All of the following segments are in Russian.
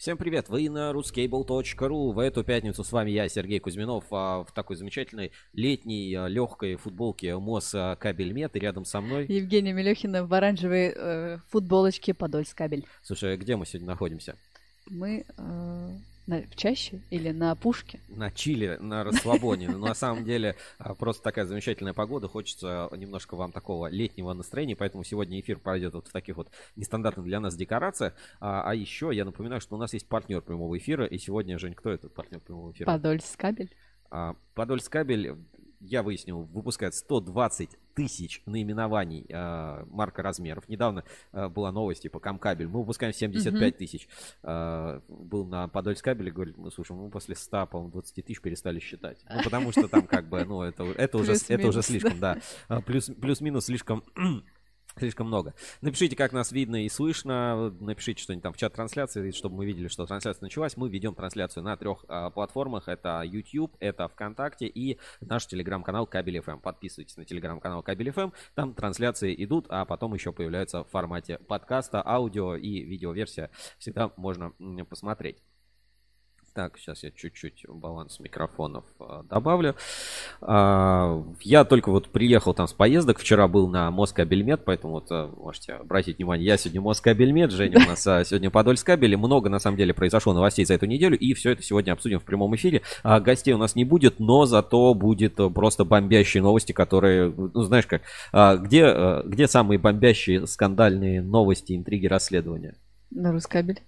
Всем привет! Вы на ruscable.ru. В эту пятницу с вами я, Сергей Кузьминов, а, в такой замечательной летней а, легкой футболке МОС а, Кабельмет. И рядом со мной... Евгения Мелехина в оранжевой э, футболочке Подольск Кабель. Слушай, где мы сегодня находимся? Мы э, на, в чаще или на пушке? На Чили, на расслабоне. Но на самом деле а, просто такая замечательная погода. Хочется немножко вам такого летнего настроения. Поэтому сегодня эфир пройдет вот в таких вот нестандартных для нас декорациях. А, а еще я напоминаю, что у нас есть партнер прямого эфира. И сегодня, Жень, кто этот партнер прямого эфира? Подольск кабель. Я выяснил, выпускает 120 тысяч наименований э, марка размеров. Недавно э, была новость, типа Камкабель. Мы выпускаем 75 mm-hmm. тысяч. Э, был на Подольск кабеле, говорит, ну, слушай, мы после 100, по-моему, 20 тысяч перестали считать. Ну, потому что там как бы, ну, это, это, уже, это уже слишком, да. да. Плюс, плюс-минус слишком Слишком много. Напишите, как нас видно и слышно. Напишите что-нибудь там в чат трансляции, чтобы мы видели, что трансляция началась. Мы ведем трансляцию на трех а, платформах. Это YouTube, это ВКонтакте и наш телеграм-канал Кабель FM. Подписывайтесь на телеграм-канал Кабель FM. Там трансляции идут, а потом еще появляются в формате подкаста, аудио и видеоверсия. Всегда можно посмотреть. Так, сейчас я чуть-чуть баланс микрофонов а, добавлю. А, я только вот приехал там с поездок. Вчера был на Москабельмет, поэтому вот а, можете обратить внимание. Я сегодня Москабельмет, Женя у нас сегодня Подольскабель. Много на самом деле произошло новостей за эту неделю. И все это сегодня обсудим в прямом эфире. Гостей у нас не будет, но зато будет просто бомбящие новости, которые, ну знаешь как, где, где самые бомбящие скандальные новости, интриги, расследования? На Рускабель.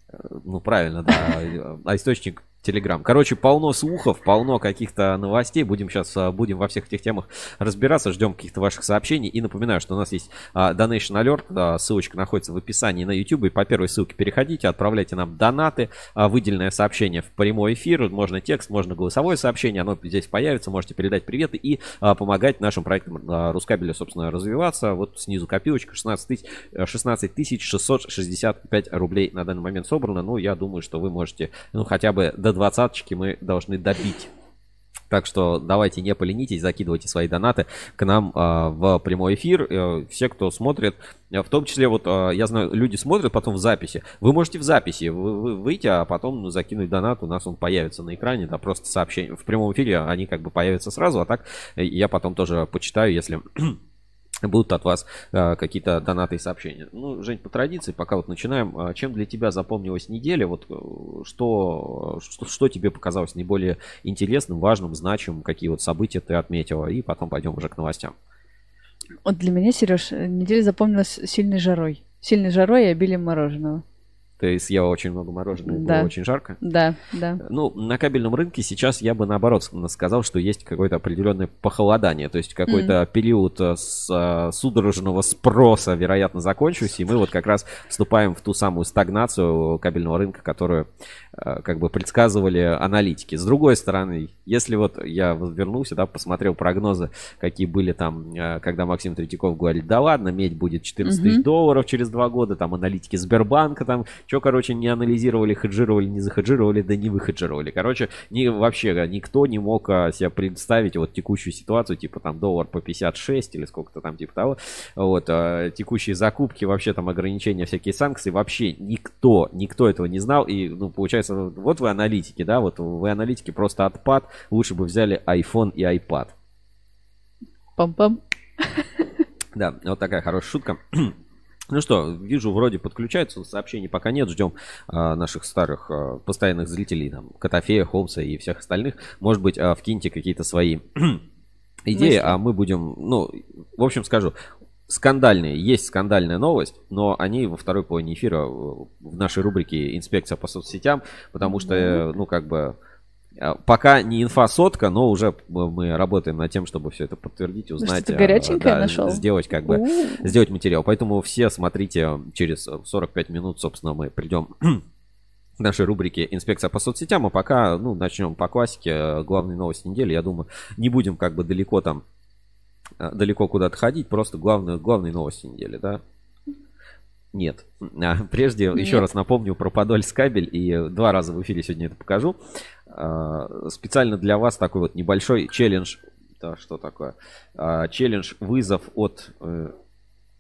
Ну, правильно, да. А источник Телеграм. Короче, полно слухов, полно каких-то новостей. Будем сейчас а, будем во всех этих темах разбираться. Ждем каких-то ваших сообщений. И напоминаю, что у нас есть а, Donation Alert. Да, ссылочка находится в описании на YouTube. И по первой ссылке переходите, отправляйте нам донаты, а, выделенное сообщение в прямой эфир. Можно текст, можно голосовое сообщение. Оно здесь появится. Можете передать приветы и а, помогать нашим проектам а, Рускабеля, собственно, развиваться. Вот снизу копилочка 16 тысяч, 16 тысяч 665 рублей на данный момент собрано. Ну, я думаю, что вы можете, ну, хотя бы до двадцаточки мы должны добить. Так что давайте не поленитесь, закидывайте свои донаты к нам э, в прямой эфир. Э, все, кто смотрит, в том числе, вот э, я знаю, люди смотрят потом в записи. Вы можете в записи вы, вы, выйти, а потом ну, закинуть донат. У нас он появится на экране, да, просто сообщение. В прямом эфире они как бы появятся сразу, а так я потом тоже почитаю, если будут от вас э, какие-то донаты и сообщения. Ну, Жень, по традиции, пока вот начинаем, э, чем для тебя запомнилась неделя, вот э, что, что, что тебе показалось наиболее интересным, важным, значимым, какие вот события ты отметила, и потом пойдем уже к новостям. Вот для меня, Сереж, неделя запомнилась сильной жарой. Сильной жарой и обилием мороженого. Ты съела очень много мороженого, да. было очень жарко. Да, да. Ну, на кабельном рынке сейчас я бы наоборот сказал, что есть какое-то определенное похолодание. То есть какой-то mm. период э, с, э, судорожного спроса, вероятно, закончился. И мы вот как раз вступаем в ту самую стагнацию кабельного рынка, которую э, как бы предсказывали аналитики. С другой стороны, если вот я вернулся, да, посмотрел прогнозы, какие были там, когда Максим Третьяков говорит, да ладно, медь будет 14 mm-hmm. тысяч долларов через два года, там аналитики Сбербанка там что, короче, не анализировали, хеджировали, не захеджировали, да не выхеджировали. Короче, ни, вообще никто не мог а, себе представить вот текущую ситуацию, типа там доллар по 56 или сколько-то там типа того. Вот, а, текущие закупки, вообще там ограничения, всякие санкции, вообще никто, никто этого не знал. И, ну, получается, вот вы аналитики, да, вот вы аналитики просто отпад, лучше бы взяли iPhone и iPad. Пам-пам. Да, вот такая хорошая шутка. Ну что, вижу, вроде подключаются, сообщений пока нет, ждем а, наших старых а, постоянных зрителей, там, Котофея, Холмса и всех остальных. Может быть, а, вкиньте какие-то свои идеи, а мы будем, ну, в общем скажу, скандальные, есть скандальная новость, но они во второй половине эфира в нашей рубрике «Инспекция по соцсетям», потому что, ну, как бы пока не инфа сотка, но уже мы работаем над тем, чтобы все это подтвердить, узнать. Что-то горяченькое да, нашел. Сделать как бы, У-у-у. сделать материал. Поэтому все смотрите, через 45 минут, собственно, мы придем к нашей рубрике «Инспекция по соцсетям», а пока, ну, начнем по классике, главные новости недели, я думаю, не будем как бы далеко там, далеко куда-то ходить, просто главные, главные новости недели, да. Нет. А, прежде Нет. еще раз напомню про Подольск кабель и два раза в эфире сегодня это покажу. А, специально для вас такой вот небольшой челлендж. Да, что такое? А, челлендж вызов от... Э,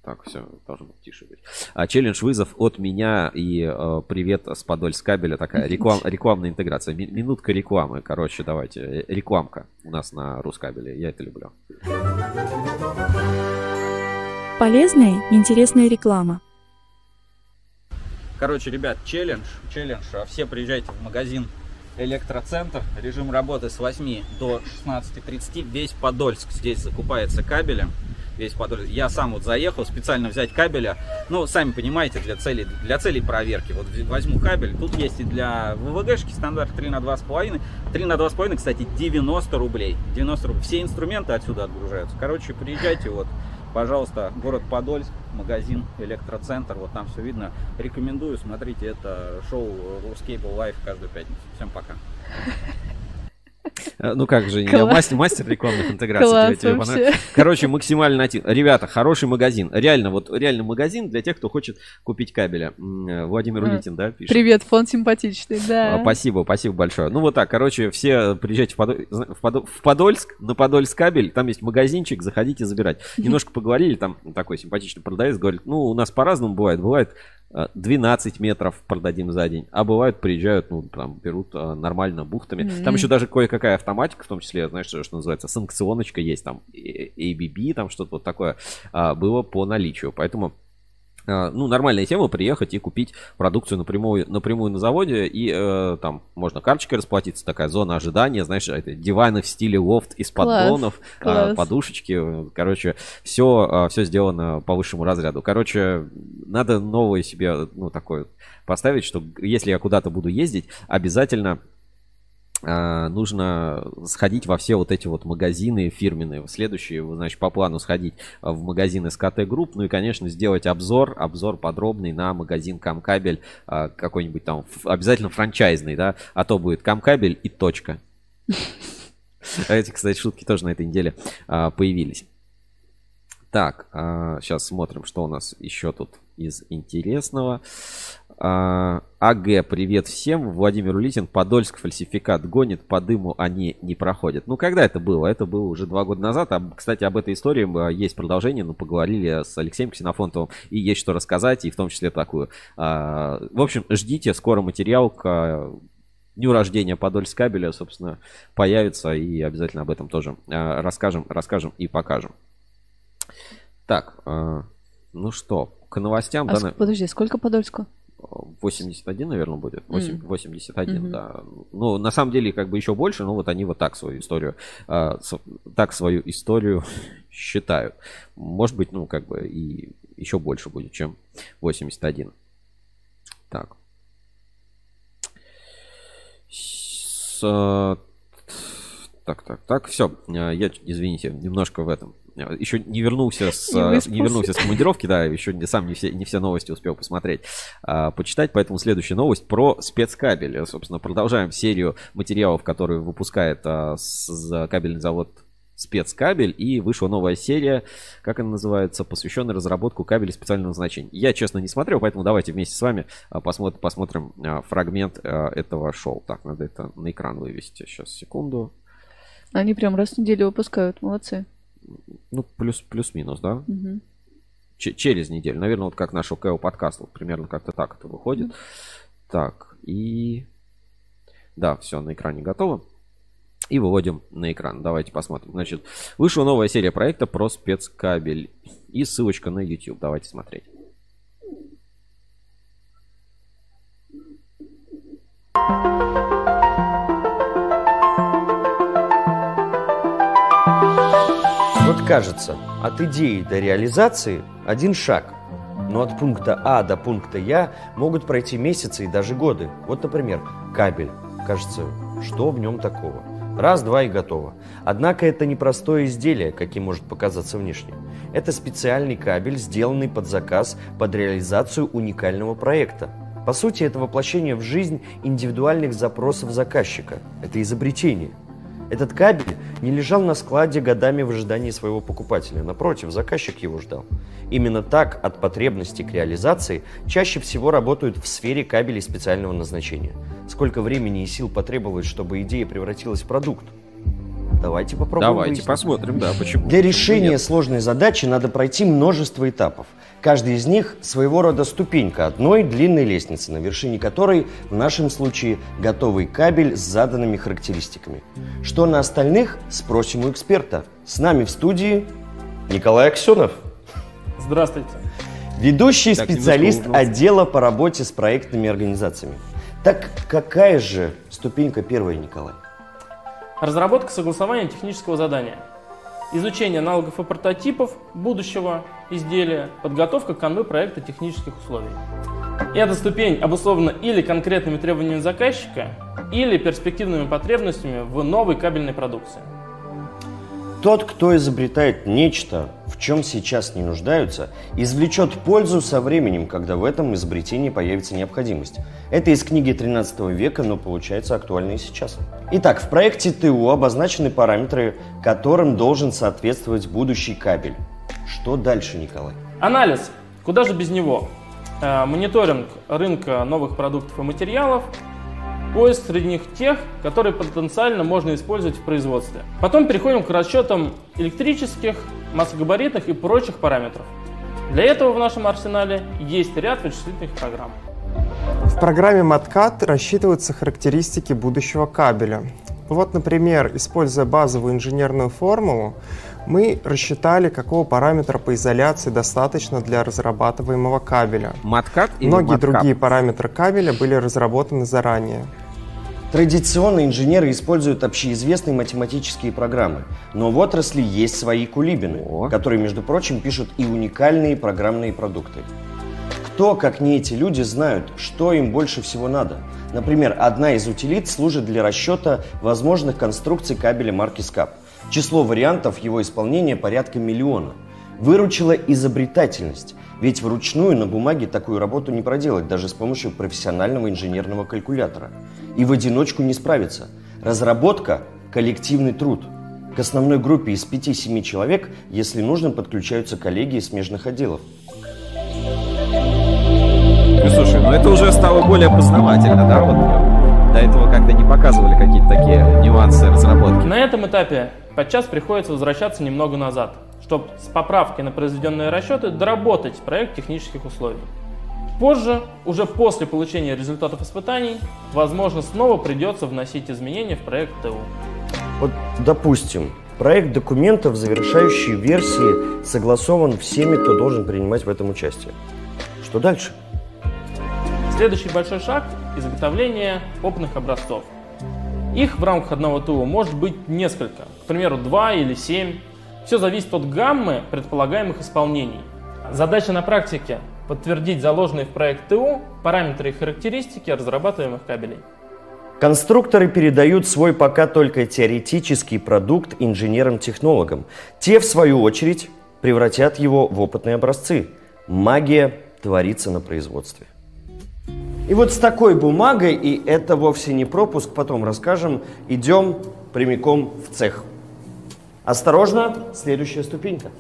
Так, все, должно быть тише быть. А, челлендж вызов от меня и э, привет с Подольск кабеля. Такая реклам, рекламная интеграция. Ми, минутка рекламы. Короче, давайте. Э, рекламка у нас на Рускабеле. Я это люблю. Полезная интересная реклама. Короче, ребят, челлендж. Челлендж. Все приезжайте в магазин Электроцентр. Режим работы с 8 до 16.30. Весь Подольск здесь закупается кабелем весь Подольск. Я сам вот заехал специально взять кабеля, ну, сами понимаете, для целей, для целей проверки. Вот возьму кабель, тут есть и для ВВГшки стандарт 3 на 2,5. 3 на 2,5, кстати, 90 рублей. 90 рублей. Все инструменты отсюда отгружаются. Короче, приезжайте вот, пожалуйста, город Подольск, магазин Электроцентр, вот там все видно. Рекомендую, смотрите, это шоу Ruscable Live каждую пятницу. Всем пока. Э, ну как же, я мастер, мастер рекламных интеграций. Класс, тебе, тебе Короче, максимально натив. Ребята, хороший магазин. Реально, вот реально магазин для тех, кто хочет купить кабеля. Э, Владимир Улитин, да, пишет? Привет, фон симпатичный, да. А, спасибо, спасибо большое. Ну вот так, короче, все приезжайте в, Подоль... в, Подоль... в Подольск, на Подольск кабель, там есть магазинчик, заходите забирать. Немножко поговорили, там такой симпатичный продавец говорит, ну, у нас по-разному бывает. Бывает 12 метров продадим за день. А бывают, приезжают, ну, там, берут а, нормально бухтами. Mm-hmm. Там еще даже кое-какая автоматика, в том числе, знаешь, что, что называется, санкционочка есть, там, ABB, там что-то вот такое а, было по наличию. Поэтому ну, нормальная тема приехать и купить продукцию напрямую, напрямую на заводе, и э, там можно карточкой расплатиться, такая зона ожидания, знаешь, это диваны в стиле лофт из поддонов, э, подушечки, короче, все, э, все сделано по высшему разряду. Короче, надо новое себе, ну, такое поставить, что если я куда-то буду ездить, обязательно а, нужно сходить во все вот эти вот магазины фирменные. Следующие, значит, по плану сходить в магазин СКТ Групп, ну и, конечно, сделать обзор, обзор подробный на магазин Камкабель, а, какой-нибудь там, обязательно франчайзный, да, а то будет Камкабель и точка. Эти, кстати, шутки тоже на этой неделе а, появились. Так, сейчас смотрим, что у нас еще тут из интересного. А, АГ, привет всем. Владимир Улитин, Подольск фальсификат гонит, по дыму они не проходят. Ну, когда это было? Это было уже два года назад. А, кстати, об этой истории есть продолжение, но поговорили с Алексеем Ксенофонтовым, и есть что рассказать, и в том числе такую. А, в общем, ждите, скоро материал к дню рождения Подольск кабеля, собственно, появится, и обязательно об этом тоже а, расскажем, расскажем и покажем. Так, а, ну что, к новостям. А да, ск- подожди, сколько Подольску? 81, наверное, будет. 8, mm. 81, mm-hmm. да. Ну, на самом деле, как бы еще больше, но вот они вот так свою историю, э, с, так свою историю считают. Может быть, ну, как бы и еще больше будет, чем 81. Так. С, так, так, так, все. Я, извините, немножко в этом еще не вернулся с, не, не вернулся с командировки, да, еще не, сам не все, не все новости успел посмотреть, а, почитать, поэтому следующая новость про спецкабель. Собственно, продолжаем серию материалов, которые выпускает а, с, кабельный завод спецкабель, и вышла новая серия, как она называется, посвященная разработку кабелей специального назначения. Я, честно, не смотрел, поэтому давайте вместе с вами а, посмотрим, посмотрим а, фрагмент а, этого шоу. Так, надо это на экран вывести. Сейчас, секунду. Они прям раз в неделю выпускают, молодцы ну, плюс, плюс-минус, да? Угу. через неделю. Наверное, вот как наш ОКО подкаст, вот примерно как-то так это выходит. Угу. Так, и... Да, все, на экране готово. И выводим на экран. Давайте посмотрим. Значит, вышла новая серия проекта про спецкабель. И ссылочка на YouTube. Давайте смотреть. Вот кажется, от идеи до реализации один шаг. Но от пункта А до пункта Я могут пройти месяцы и даже годы. Вот, например, кабель. Кажется, что в нем такого? Раз, два и готово. Однако это непростое изделие, каким может показаться внешне. Это специальный кабель, сделанный под заказ под реализацию уникального проекта. По сути, это воплощение в жизнь индивидуальных запросов заказчика. Это изобретение. Этот кабель не лежал на складе годами в ожидании своего покупателя. Напротив, заказчик его ждал. Именно так от потребности к реализации чаще всего работают в сфере кабелей специального назначения. Сколько времени и сил потребовалось, чтобы идея превратилась в продукт? Давайте попробуем Давайте выяснить. посмотрим, да, почему. Для Почему решения нет? сложной задачи надо пройти множество этапов. Каждый из них своего рода ступенька одной длинной лестницы, на вершине которой в нашем случае готовый кабель с заданными характеристиками. Что на остальных, спросим у эксперта. С нами в студии Николай Аксенов, Здравствуйте. ведущий Так, специалист отдела по работе с проектными организациями. Так какая же ступенька первая, Николай? Разработка согласования технического задания. Изучение аналогов и прототипов будущего изделия, подготовка к конвы проекта технических условий. Эта ступень обусловлена или конкретными требованиями заказчика, или перспективными потребностями в новой кабельной продукции. Тот, кто изобретает нечто, в чем сейчас не нуждаются, извлечет пользу со временем, когда в этом изобретении появится необходимость. Это из книги 13 века, но получается актуально и сейчас. Итак, в проекте ТУ обозначены параметры, которым должен соответствовать будущий кабель. Что дальше, Николай? Анализ. Куда же без него? Э, Мониторинг рынка новых продуктов и материалов, поиск среди них тех, которые потенциально можно использовать в производстве. Потом переходим к расчетам электрических, массогабаритных и прочих параметров. Для этого в нашем арсенале есть ряд вычислительных программ. В программе MatCat рассчитываются характеристики будущего кабеля. Вот, например, используя базовую инженерную формулу, мы рассчитали, какого параметра по изоляции достаточно для разрабатываемого кабеля. Маткат или Многие маткап? другие параметры кабеля были разработаны заранее. Традиционно инженеры используют общеизвестные математические программы, но в отрасли есть свои кулибины, О. которые, между прочим, пишут и уникальные программные продукты. Кто, как не эти люди, знают, что им больше всего надо? Например, одна из утилит служит для расчета возможных конструкций кабеля марки SCAP. Число вариантов его исполнения порядка миллиона. Выручила изобретательность, ведь вручную на бумаге такую работу не проделать даже с помощью профессионального инженерного калькулятора. И в одиночку не справиться. Разработка – коллективный труд. К основной группе из 5-7 человек, если нужно, подключаются коллеги из смежных отделов. Ну, слушай, ну это уже стало более познавательно, да? Вот этого как-то не показывали какие-то такие нюансы разработки. На этом этапе подчас приходится возвращаться немного назад, чтобы с поправкой на произведенные расчеты доработать проект технических условий. Позже, уже после получения результатов испытаний, возможно, снова придется вносить изменения в проект ТУ. Вот, допустим, проект документов, завершающий версии, согласован всеми, кто должен принимать в этом участие. Что дальше? Следующий большой шаг – изготовление опытных образцов. Их в рамках одного ТУ может быть несколько, к примеру, два или семь. Все зависит от гаммы предполагаемых исполнений. Задача на практике – подтвердить заложенные в проект ТУ параметры и характеристики разрабатываемых кабелей. Конструкторы передают свой пока только теоретический продукт инженерам-технологам. Те, в свою очередь, превратят его в опытные образцы. Магия творится на производстве. И вот с такой бумагой, и это вовсе не пропуск, потом расскажем, идем прямиком в цех. Осторожно, следующая ступенька.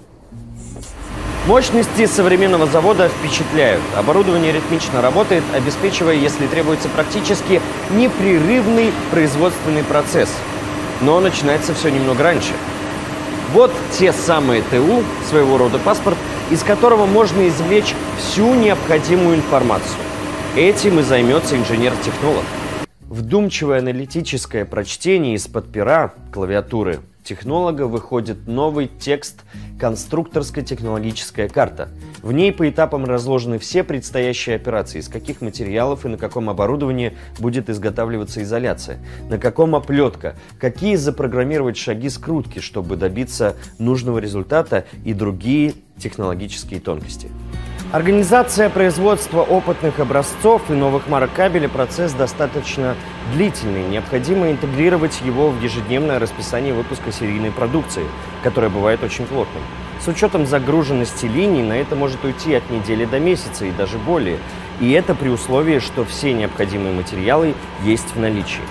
Мощности современного завода впечатляют. Оборудование ритмично работает, обеспечивая, если требуется, практически непрерывный производственный процесс. Но начинается все немного раньше. Вот те самые ТУ, своего рода паспорт, из которого можно извлечь всю необходимую информацию. Этим и займется инженер-технолог. Вдумчивое аналитическое прочтение из-под пера клавиатуры технолога выходит новый текст «Конструкторская технологическая карта». В ней по этапам разложены все предстоящие операции, из каких материалов и на каком оборудовании будет изготавливаться изоляция, на каком оплетка, какие запрограммировать шаги скрутки, чтобы добиться нужного результата и другие технологические тонкости. Организация производства опытных образцов и новых марок кабеля – процесс достаточно длительный. Необходимо интегрировать его в ежедневное расписание выпуска серийной продукции, которое бывает очень плотным. С учетом загруженности линий на это может уйти от недели до месяца и даже более. И это при условии, что все необходимые материалы есть в наличии.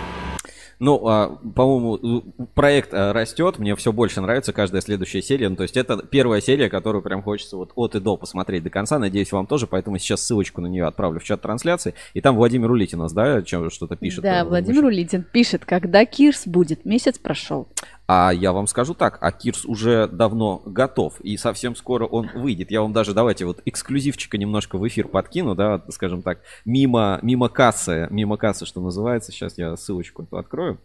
Ну, а, по-моему, проект а, растет, мне все больше нравится каждая следующая серия. Ну, то есть это первая серия, которую прям хочется вот от и до посмотреть до конца. Надеюсь, вам тоже, поэтому сейчас ссылочку на нее отправлю в чат трансляции. И там Владимир Улитин нас, да, чем что-то пишет? Да, Владимир Улитин пишет, когда Кирс будет, месяц прошел. А я вам скажу так, а Кирс уже давно готов, и совсем скоро он выйдет. Я вам даже, давайте вот эксклюзивчика немножко в эфир подкину, да, скажем так, мимо, мимо кассы, мимо кассы, что называется. Сейчас я ссылочку эту открою.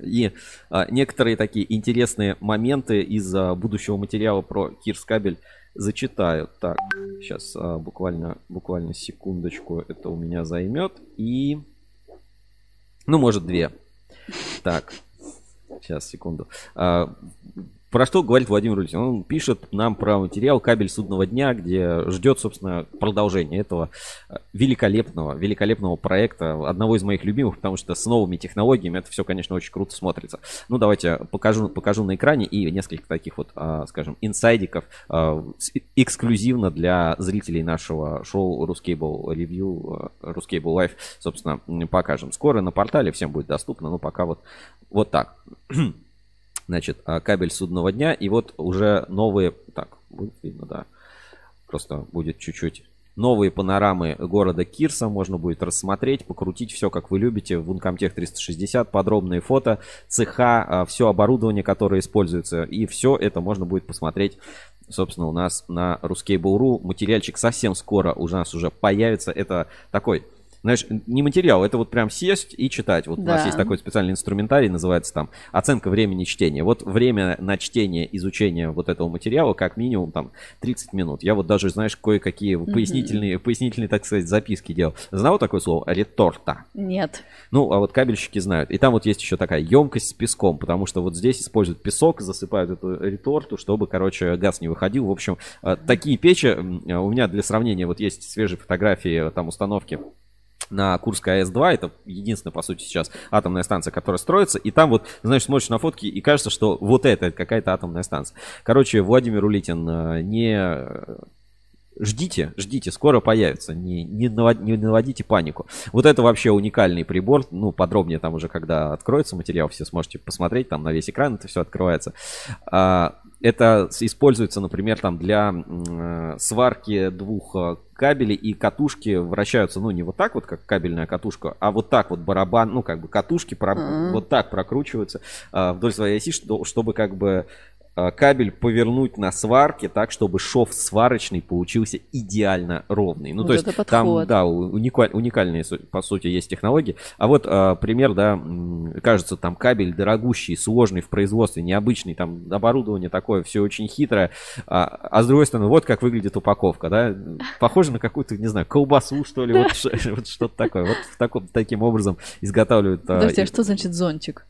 И а, некоторые такие интересные моменты из а, будущего материала про Кирс кабель зачитаю. Так, сейчас а, буквально, буквально секундочку это у меня займет. И, ну, может, две. Так, сейчас, секунду. Про что говорит Владимир Ильич? Он пишет нам про материал «Кабель судного дня», где ждет, собственно, продолжение этого э, великолепного, великолепного проекта, одного из моих любимых, потому что с новыми технологиями это все, конечно, очень круто смотрится. Ну, давайте покажу, покажу на экране и несколько таких вот, а, скажем, инсайдиков а, эксклюзивно для зрителей нашего шоу Review, э, Ruscable Live, собственно, покажем. Скоро на портале всем будет доступно, но пока вот, вот так. Значит, а, кабель судного дня. И вот уже новые... Так, будет видно, да. Просто будет чуть-чуть новые панорамы города Кирса можно будет рассмотреть, покрутить все, как вы любите, в Uncomtech 360, подробные фото, цеха, а, все оборудование, которое используется, и все это можно будет посмотреть, собственно, у нас на Ruskable.ru. Материальчик совсем скоро у нас уже появится. Это такой знаешь, не материал, это вот прям сесть и читать. Вот да. у нас есть такой специальный инструментарий, называется там оценка времени чтения. Вот время на чтение, изучение вот этого материала как минимум там 30 минут. Я вот даже, знаешь, кое-какие mm-hmm. пояснительные, пояснительные, так сказать, записки делал. Знал такое слово? Реторта. Нет. Ну, а вот кабельщики знают. И там вот есть еще такая емкость с песком, потому что вот здесь используют песок, засыпают эту реторту, чтобы, короче, газ не выходил. В общем, э, такие печи у меня для сравнения вот есть свежие фотографии там установки на Курской АЭС-2, это единственная, по сути, сейчас атомная станция, которая строится, и там вот, знаешь, смотришь на фотки, и кажется, что вот это какая-то атомная станция. Короче, Владимир Улитин, э, не ждите, ждите, скоро появится, не, не, навод, не наводите панику. Вот это вообще уникальный прибор, ну, подробнее там уже, когда откроется материал, все сможете посмотреть, там на весь экран это все открывается. А, это используется, например, там для э, сварки двух э, кабелей и катушки вращаются, ну, не вот так вот, как кабельная катушка, а вот так вот барабан, ну, как бы катушки про, mm-hmm. вот так прокручиваются э, вдоль своей оси, что, чтобы как бы кабель повернуть на сварке так, чтобы шов сварочный получился идеально ровный. Ну, вот то есть там, да, уникаль, уникальные, по сути, есть технологии. А вот а, пример, да, кажется, там кабель дорогущий, сложный в производстве, необычный, там оборудование такое, все очень хитрое. А, а с другой стороны, вот как выглядит упаковка, да, похоже на какую-то, не знаю, колбасу, что ли, вот, что-то такое. Вот таким образом изготавливают. А, Подожди, а что значит зонтик?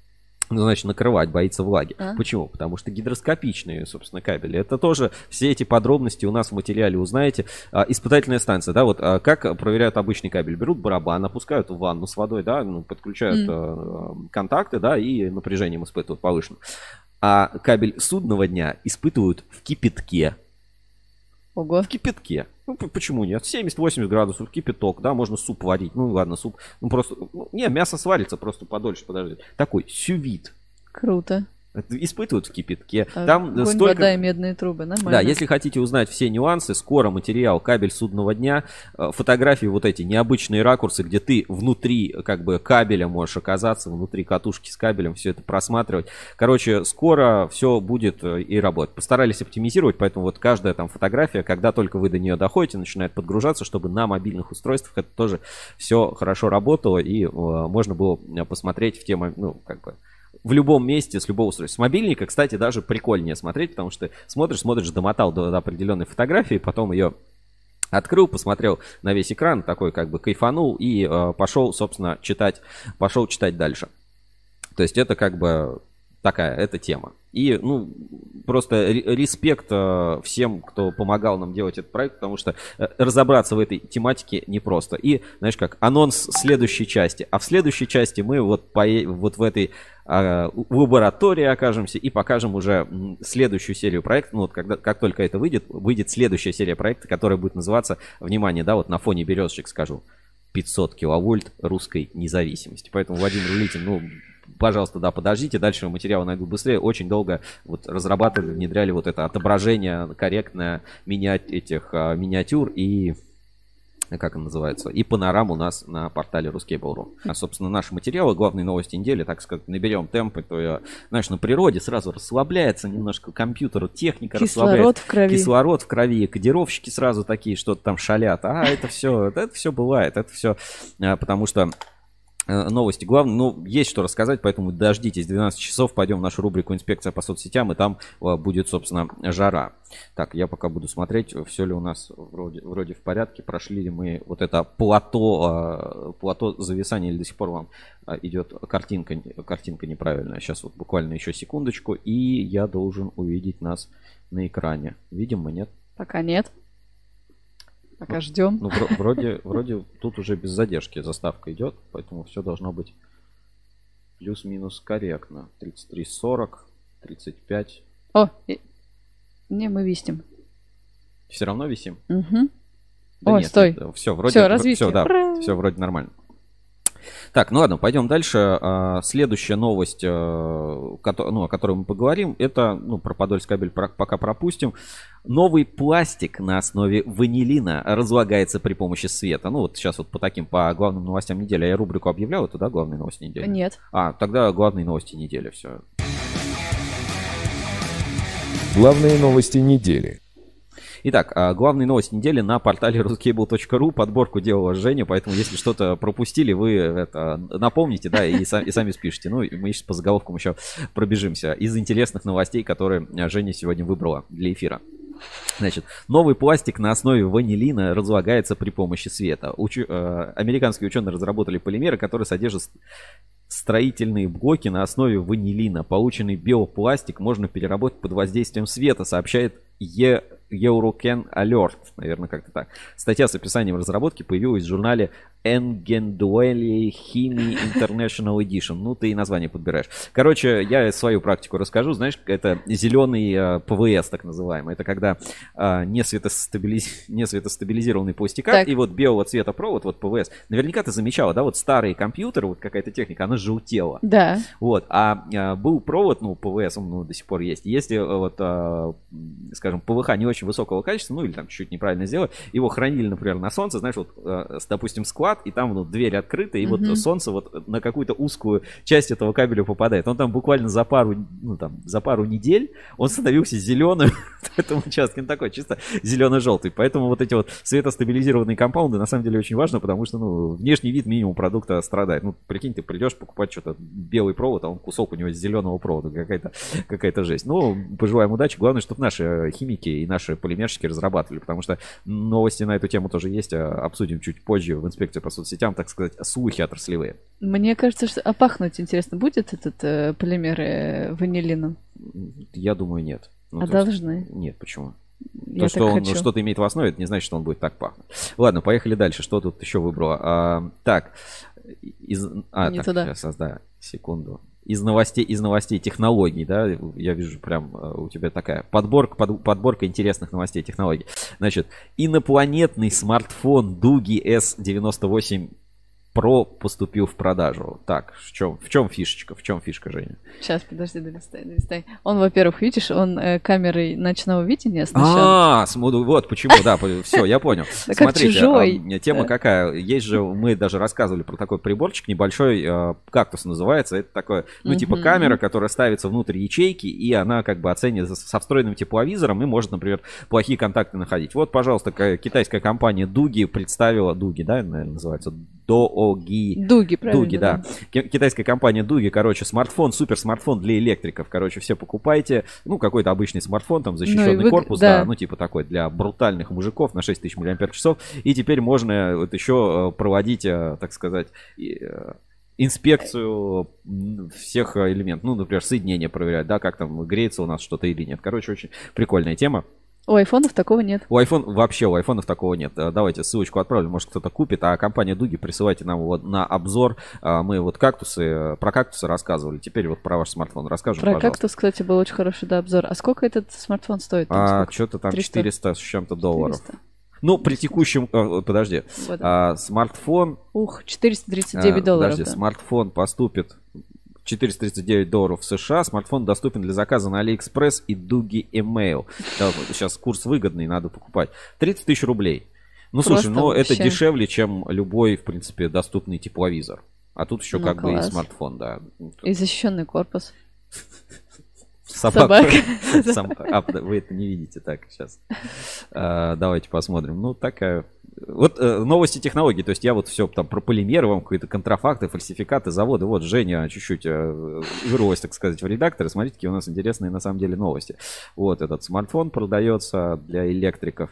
Ну, значит, накрывать, боится влаги. А? Почему? Потому что гидроскопичные, собственно, кабели. Это тоже все эти подробности у нас в материале узнаете. А, испытательная станция, да, вот а, как проверяют обычный кабель? Берут барабан, опускают в ванну с водой, да, ну, подключают mm. а, контакты, да, и напряжением испытывают повышенным. А кабель судного дня испытывают в кипятке. Ого. В кипятке. Ну, почему нет? 70-80 градусов, кипяток, да, можно суп варить. Ну, ладно, суп. Ну, просто... Ну, не, мясо сварится, просто подольше подожди. Такой сювит. Круто испытывают в кипятке. А, Там огонь, столько... вода и медные трубы, нормально. Да, если хотите узнать все нюансы, скоро материал кабель судного дня, э, фотографии вот эти необычные ракурсы, где ты внутри как бы кабеля можешь оказаться, внутри катушки с кабелем, все это просматривать. Короче, скоро все будет э, и работать. Постарались оптимизировать, поэтому вот каждая там фотография, когда только вы до нее доходите, начинает подгружаться, чтобы на мобильных устройствах это тоже все хорошо работало и э, можно было посмотреть в тему, ну, как бы в любом месте, с любого устройства. С мобильника, кстати, даже прикольнее смотреть, потому что смотришь, смотришь, домотал до, до определенной фотографии, потом ее Открыл, посмотрел на весь экран, такой как бы кайфанул и э, пошел, собственно, читать, пошел читать дальше. То есть это как бы такая, эта тема. И, ну, просто респект э, всем, кто помогал нам делать этот проект, потому что э, разобраться в этой тематике непросто. И, знаешь как, анонс следующей части. А в следующей части мы вот, по, вот в этой а, лаборатории окажемся и покажем уже следующую серию проекта. Ну вот когда, как только это выйдет, выйдет следующая серия проекта, которая будет называться, внимание, да, вот на фоне березочек скажу, 500 киловольт русской независимости. Поэтому, Владимир Улитин, ну, пожалуйста, да, подождите, дальше материал найду быстрее. Очень долго вот разрабатывали, внедряли вот это отображение корректное миниат этих а, миниатюр и как он называется, и панорам у нас на портале Ruskable.ru. А, собственно, наши материалы, главные новости недели, так сказать, наберем темпы, то, я, знаешь, на природе сразу расслабляется немножко компьютер, техника Кислород расслабляется. в крови. Кислород в крови, кодировщики сразу такие, что-то там шалят. А, это все, это все бывает, это все, потому что новости. Главное, ну, есть что рассказать, поэтому дождитесь 12 часов, пойдем в нашу рубрику «Инспекция по соцсетям», и там э, будет, собственно, жара. Так, я пока буду смотреть, все ли у нас вроде, вроде в порядке, прошли ли мы вот это плато, э, плато зависания, или до сих пор вам э, идет картинка, картинка неправильная. Сейчас вот буквально еще секундочку, и я должен увидеть нас на экране. Видим мы, нет? Пока нет. Пока ждем. Ну, вро- вроде, вроде тут уже без задержки заставка идет, поэтому все должно быть плюс-минус корректно. 33, 40, 35. О, и- не, мы виснем. Все равно висим? Мгм. Ой, стой. Все, вроде, Всё, развитие. все, да, Ура! все вроде нормально. Так, ну ладно, пойдем дальше. А, Следующая новость, э, ну, о которой мы поговорим, это, ну, про Подольск кабель пока пропустим. Новый пластик на основе ванилина разлагается при помощи света. Ну, вот сейчас вот по таким, по главным новостям недели. Я рубрику объявлял, это, да, главные новости недели? Нет. А, тогда главные новости недели, все. Главные новости недели. Итак, а, главные новости недели на портале ruscable.ru. Подборку делала Женя, поэтому если что-то пропустили, вы это напомните, да, и, са- и сами спишите. Ну, мы сейчас по заголовкам еще пробежимся из интересных новостей, которые Женя сегодня выбрала для эфира. Значит, новый пластик на основе ванилина разлагается при помощи света. Учу- э, американские ученые разработали полимеры, которые содержат строительные блоки на основе ванилина. Полученный биопластик можно переработать под воздействием света, сообщает Е- EurekAlert, наверное, как-то так. Статья с описанием разработки появилась в журнале Angewandte Chemie International Edition. Ну, ты и название подбираешь. Короче, я свою практику расскажу. Знаешь, это зеленый э, ПВС, так называемый. Это когда э, не, светостабилиз- не светостабилизированный пластикат Так. и вот белого цвета провод, вот ПВС. Наверняка ты замечала, да, вот старые компьютеры, вот какая-то техника, она желтела. Да. Вот, а, а, был провод, ну, ПВС, он ну, до сих пор есть. Если, э, вот, а, скажем, ПВХ не очень высокого качества, ну, или там чуть-чуть неправильно сделали, его хранили, например, на солнце, знаешь, вот, э, допустим, склад, и там, ну, дверь открыта, и Мгм. вот солнце вот на какую-то узкую часть этого кабеля попадает. Он там буквально за пару, ну, там, за пару недель он становился зеленым в этом участке, он такой чисто зелено-желтый. Поэтому вот эти вот светостабилизированные компаунды на самом деле очень важно, потому что, ну, внешний вид минимум продукта страдает. Ну, прикинь, ты придешь покупать что-то белый провод, а он кусок у него зеленого провода, какая-то какая жесть. Ну, пожелаем удачи. Главное, чтобы наши э, химики и наши полимерщики разрабатывали, потому что новости на эту тему тоже есть, а обсудим чуть позже в инспекции по соцсетям, так сказать, слухи отраслевые. Мне кажется, что... А пахнуть, интересно, будет этот э, полимер э, ванилином? Я думаю, нет. Ну, а то есть- должны. Нет, почему? Я То, что он хочу. что-то имеет в основе, это не значит, что он будет так пахнуть. Ладно, поехали дальше. Что тут еще выбрала? А, так, из... А, Не так, туда. сейчас, да, секунду. Из новостей, из новостей технологий, да, я вижу прям э, у тебя такая подборка, под- подборка интересных новостей технологий. Значит, инопланетный смартфон Дуги S98 Pro поступил в продажу. Так, в чем, в чем фишечка? В чем фишка, Женя? Сейчас, подожди, долистай, долистай. Он, во-первых, видишь, он э, камерой ночного видения оснащен. А, смуду, вот почему, да, все, я понял. Смотрите, чужой. а, тема какая? Есть же, мы даже рассказывали про такой приборчик небольшой, э, кактус называется. Это такое, ну, типа камера, которая ставится внутрь ячейки, и она как бы оценивается со встроенным тепловизором и может, например, плохие контакты находить. Вот, пожалуйста, ка- китайская компания Дуги представила, Дуги, да, наверное, называется, Дооги. Дуги, правильно? Дуги, да. Ки- Китайская компания Дуги, короче, смартфон, супер смартфон для электриков. Короче, все покупайте. Ну, какой-то обычный смартфон, там защищенный вы- корпус, да. да. ну, типа такой для брутальных мужиков на 6000 мАч. И теперь можно вот еще э, проводить, э, так сказать, э, инспекцию всех элементов. Ну, например, соединение проверять, да, как там греется у нас что-то или нет. Короче, очень прикольная тема. У айфонов такого нет. У iPhone вообще у айфонов такого нет. Э, Давайте ссылочку отправлю, может кто-то купит. А компания Дуги присылайте нам вот на обзор. А, Мы вот кактусы, э, про кактусы рассказывали. Теперь вот про ваш смартфон расскажем, Про пожалуйста. кактус, кстати, был очень хороший да, обзор. А сколько этот смартфон стоит? Там А, что-то там 300? 400 с чем-то долларов. 400. Ну, при текущем... э, Подожди. Вот. А, смартфон... Ух, 439 а, долларов. Подожди, да. смартфон поступит 439 долларов США. Смартфон доступен для заказа на AliExpress и Дуги Email. Сейчас курс выгодный, надо покупать. 30 тысяч рублей. Ну, слушай, Просто ну это дешевле, чем любой, в принципе, доступный тепловизор. А тут еще Ну, как бы и класс. смартфон, да. И защищенный корпус. Собака. А, вы это не видите так сейчас. А, Давайте посмотрим. Ну, такая... Вот э, новости технологий. То есть я вот все там про полимеры, вам какие-то контрафакты, фальсификаты, заводы. Вот Женя чуть-чуть э, вырвалась, так сказать, в редакторы. Смотрите, какие у нас интересные на самом деле новости. Вот этот смартфон продается для электриков.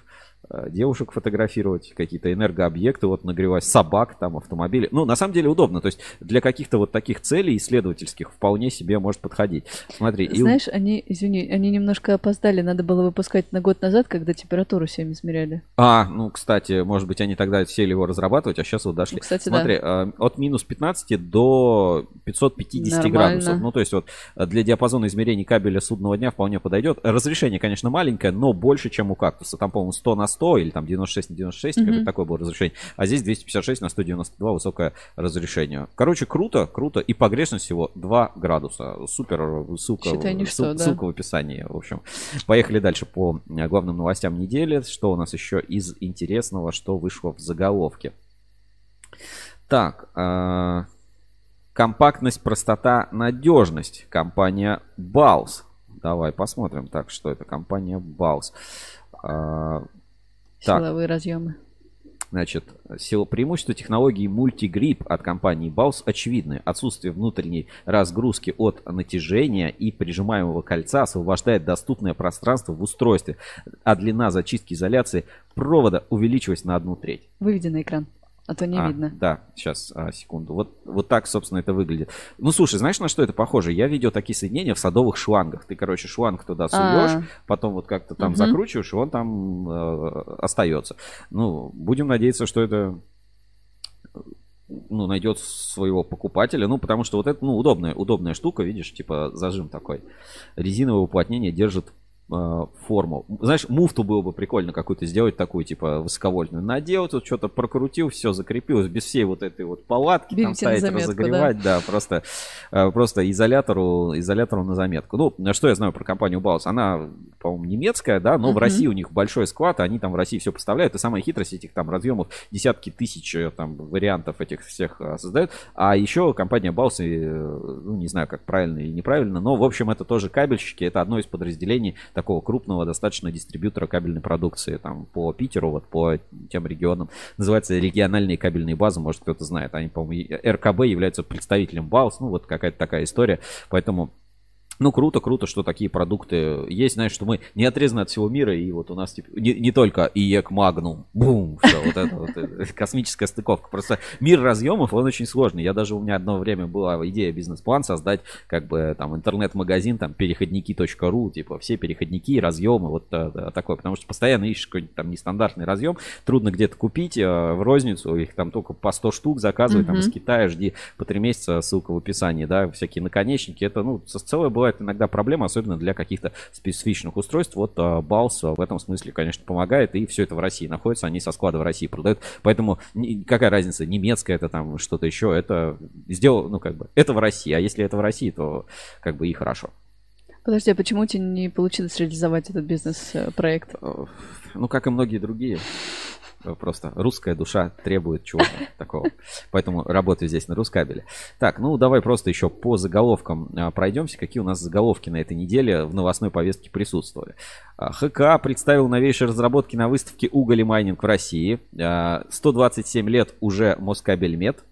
Э, Девушек фотографировать, какие-то энергообъекты, вот нагревать собак, там, автомобили. Ну, на самом деле удобно. То есть для каких-то вот таких целей исследовательских вполне себе может подходить. Смотри, и Знаешь, они, извини, они немножко опоздали. Надо было выпускать на год назад, когда температуру всем измеряли. А, ну, кстати, может быть, они тогда сели его разрабатывать, а сейчас вот дошли. Ну, кстати, да. Смотри, э, от минус 15 до 550 Нормально. градусов. Ну, то есть вот э, для диапазона измерений кабеля судного дня вполне подойдет. Разрешение, конечно, маленькое, но больше, чем у кактуса. Там, по-моему, 100 на 100 или там 96 на 96, Мгм. как такое было разрешение. А здесь 256 на 192 высокое разрешение. Короче, круто, круто. И погрешность всего 2 градуса. Супер, ссылка, Считай, ничто, ссыл- да. ссылка в описании. В общем, поехали дальше по главным новостям недели. Что у нас еще из интересного, что вышло в заголовке? Так, э, компактность, простота, надежность. Компания Baus. Давай посмотрим. Так, что это компания Baus. Э, Так. Силовые разъемы. Значит, сила преимущества технологии мультигрип от компании Baus очевидны. Отсутствие внутренней разгрузки от натяжения и прижимаемого кольца освобождает доступное пространство в устройстве, а длина зачистки изоляции провода увеличилась на одну треть. Выведи на экран, а то не А, видно. Да, сейчас, а, секунду. Вот, вот так, собственно, это выглядит. Ну, слушай, знаешь, на что это похоже? Я видел такие соединения в садовых шлангах. Ты, короче, шланг туда суешь, А. потом вот как-то там Мгм. закручиваешь, и он там э, остается. Ну, будем надеяться, что это ну, найдет своего покупателя. Ну, потому что вот это, ну, удобная, удобная штука, видишь, типа зажим такой. Резиновое уплотнение держит форму. Знаешь, муфту было бы прикольно какую-то сделать такую, типа, высоковольтную. Надел, тут что-то прокрутил, все закрепилось, без всей вот этой вот палатки, там Берите на ставить, заметку, разогревать, да, просто, э, просто изолятору, изолятору на заметку. Ну, что я знаю про компанию Baus? Она, по-моему, немецкая, да, но в Мгм. России у них большой склад, они там в России все поставляют, и самая хитрость этих там разъемов, десятки тысяч э, там вариантов этих всех э, создают. А еще компания э, ну, не знаю, как правильно или неправильно, но, в общем, это тоже кабельщики, это одно из подразделений такого крупного достаточно дистрибьютора кабельной продукции, там, по Питеру, вот по тем регионам. Называется региональные кабельные базы, может, кто-то знает. Они, по-моему, РКБ является представителем Bals, ну, вот какая-то такая история. Поэтому ну, круто, круто, что такие продукты есть. Знаешь, что мы не отрезаны от всего мира, и вот у нас типа, не, не только IEK Magnum, бум, все, вот это вот э, космическая стыковка. Просто мир разъемов, он очень сложный. Я даже, у меня одно время была идея, бизнес-план создать, как бы, там, интернет-магазин, там, переходники.ру, типа, все переходники, разъемы, вот э, такое. Потому что постоянно ищешь какой-нибудь там нестандартный разъем, трудно где-то купить э, в розницу, их там только по 100 штук заказывай, там, из Китая, жди по 3 месяца, ссылка в описании, да, всякие наконечники. Это, ну, целая бывает иногда проблема, особенно для каких-то специфичных устройств. Вот а, Baus а, в этом смысле, конечно, помогает, и все это в России находится, они со склада в России продают. Поэтому какая разница, немецкое это там что-то еще, это сделал, ну, как бы, это в России, а если это в России, то как бы и хорошо. Подожди, а почему тебе не получилось реализовать этот бизнес-проект? Э, Ну, как и многие другие. Э, Просто русская душа требует чего-то такого. Поэтому работаю здесь на Рускабеле. Так, ну давай просто еще по заголовкам а, пройдемся. Какие у нас заголовки на этой неделе в новостной повестке присутствовали. А, ХК представил новейшие разработки на выставке «Уголь и майнинг» в России. А, 127 лет уже Москабельмет.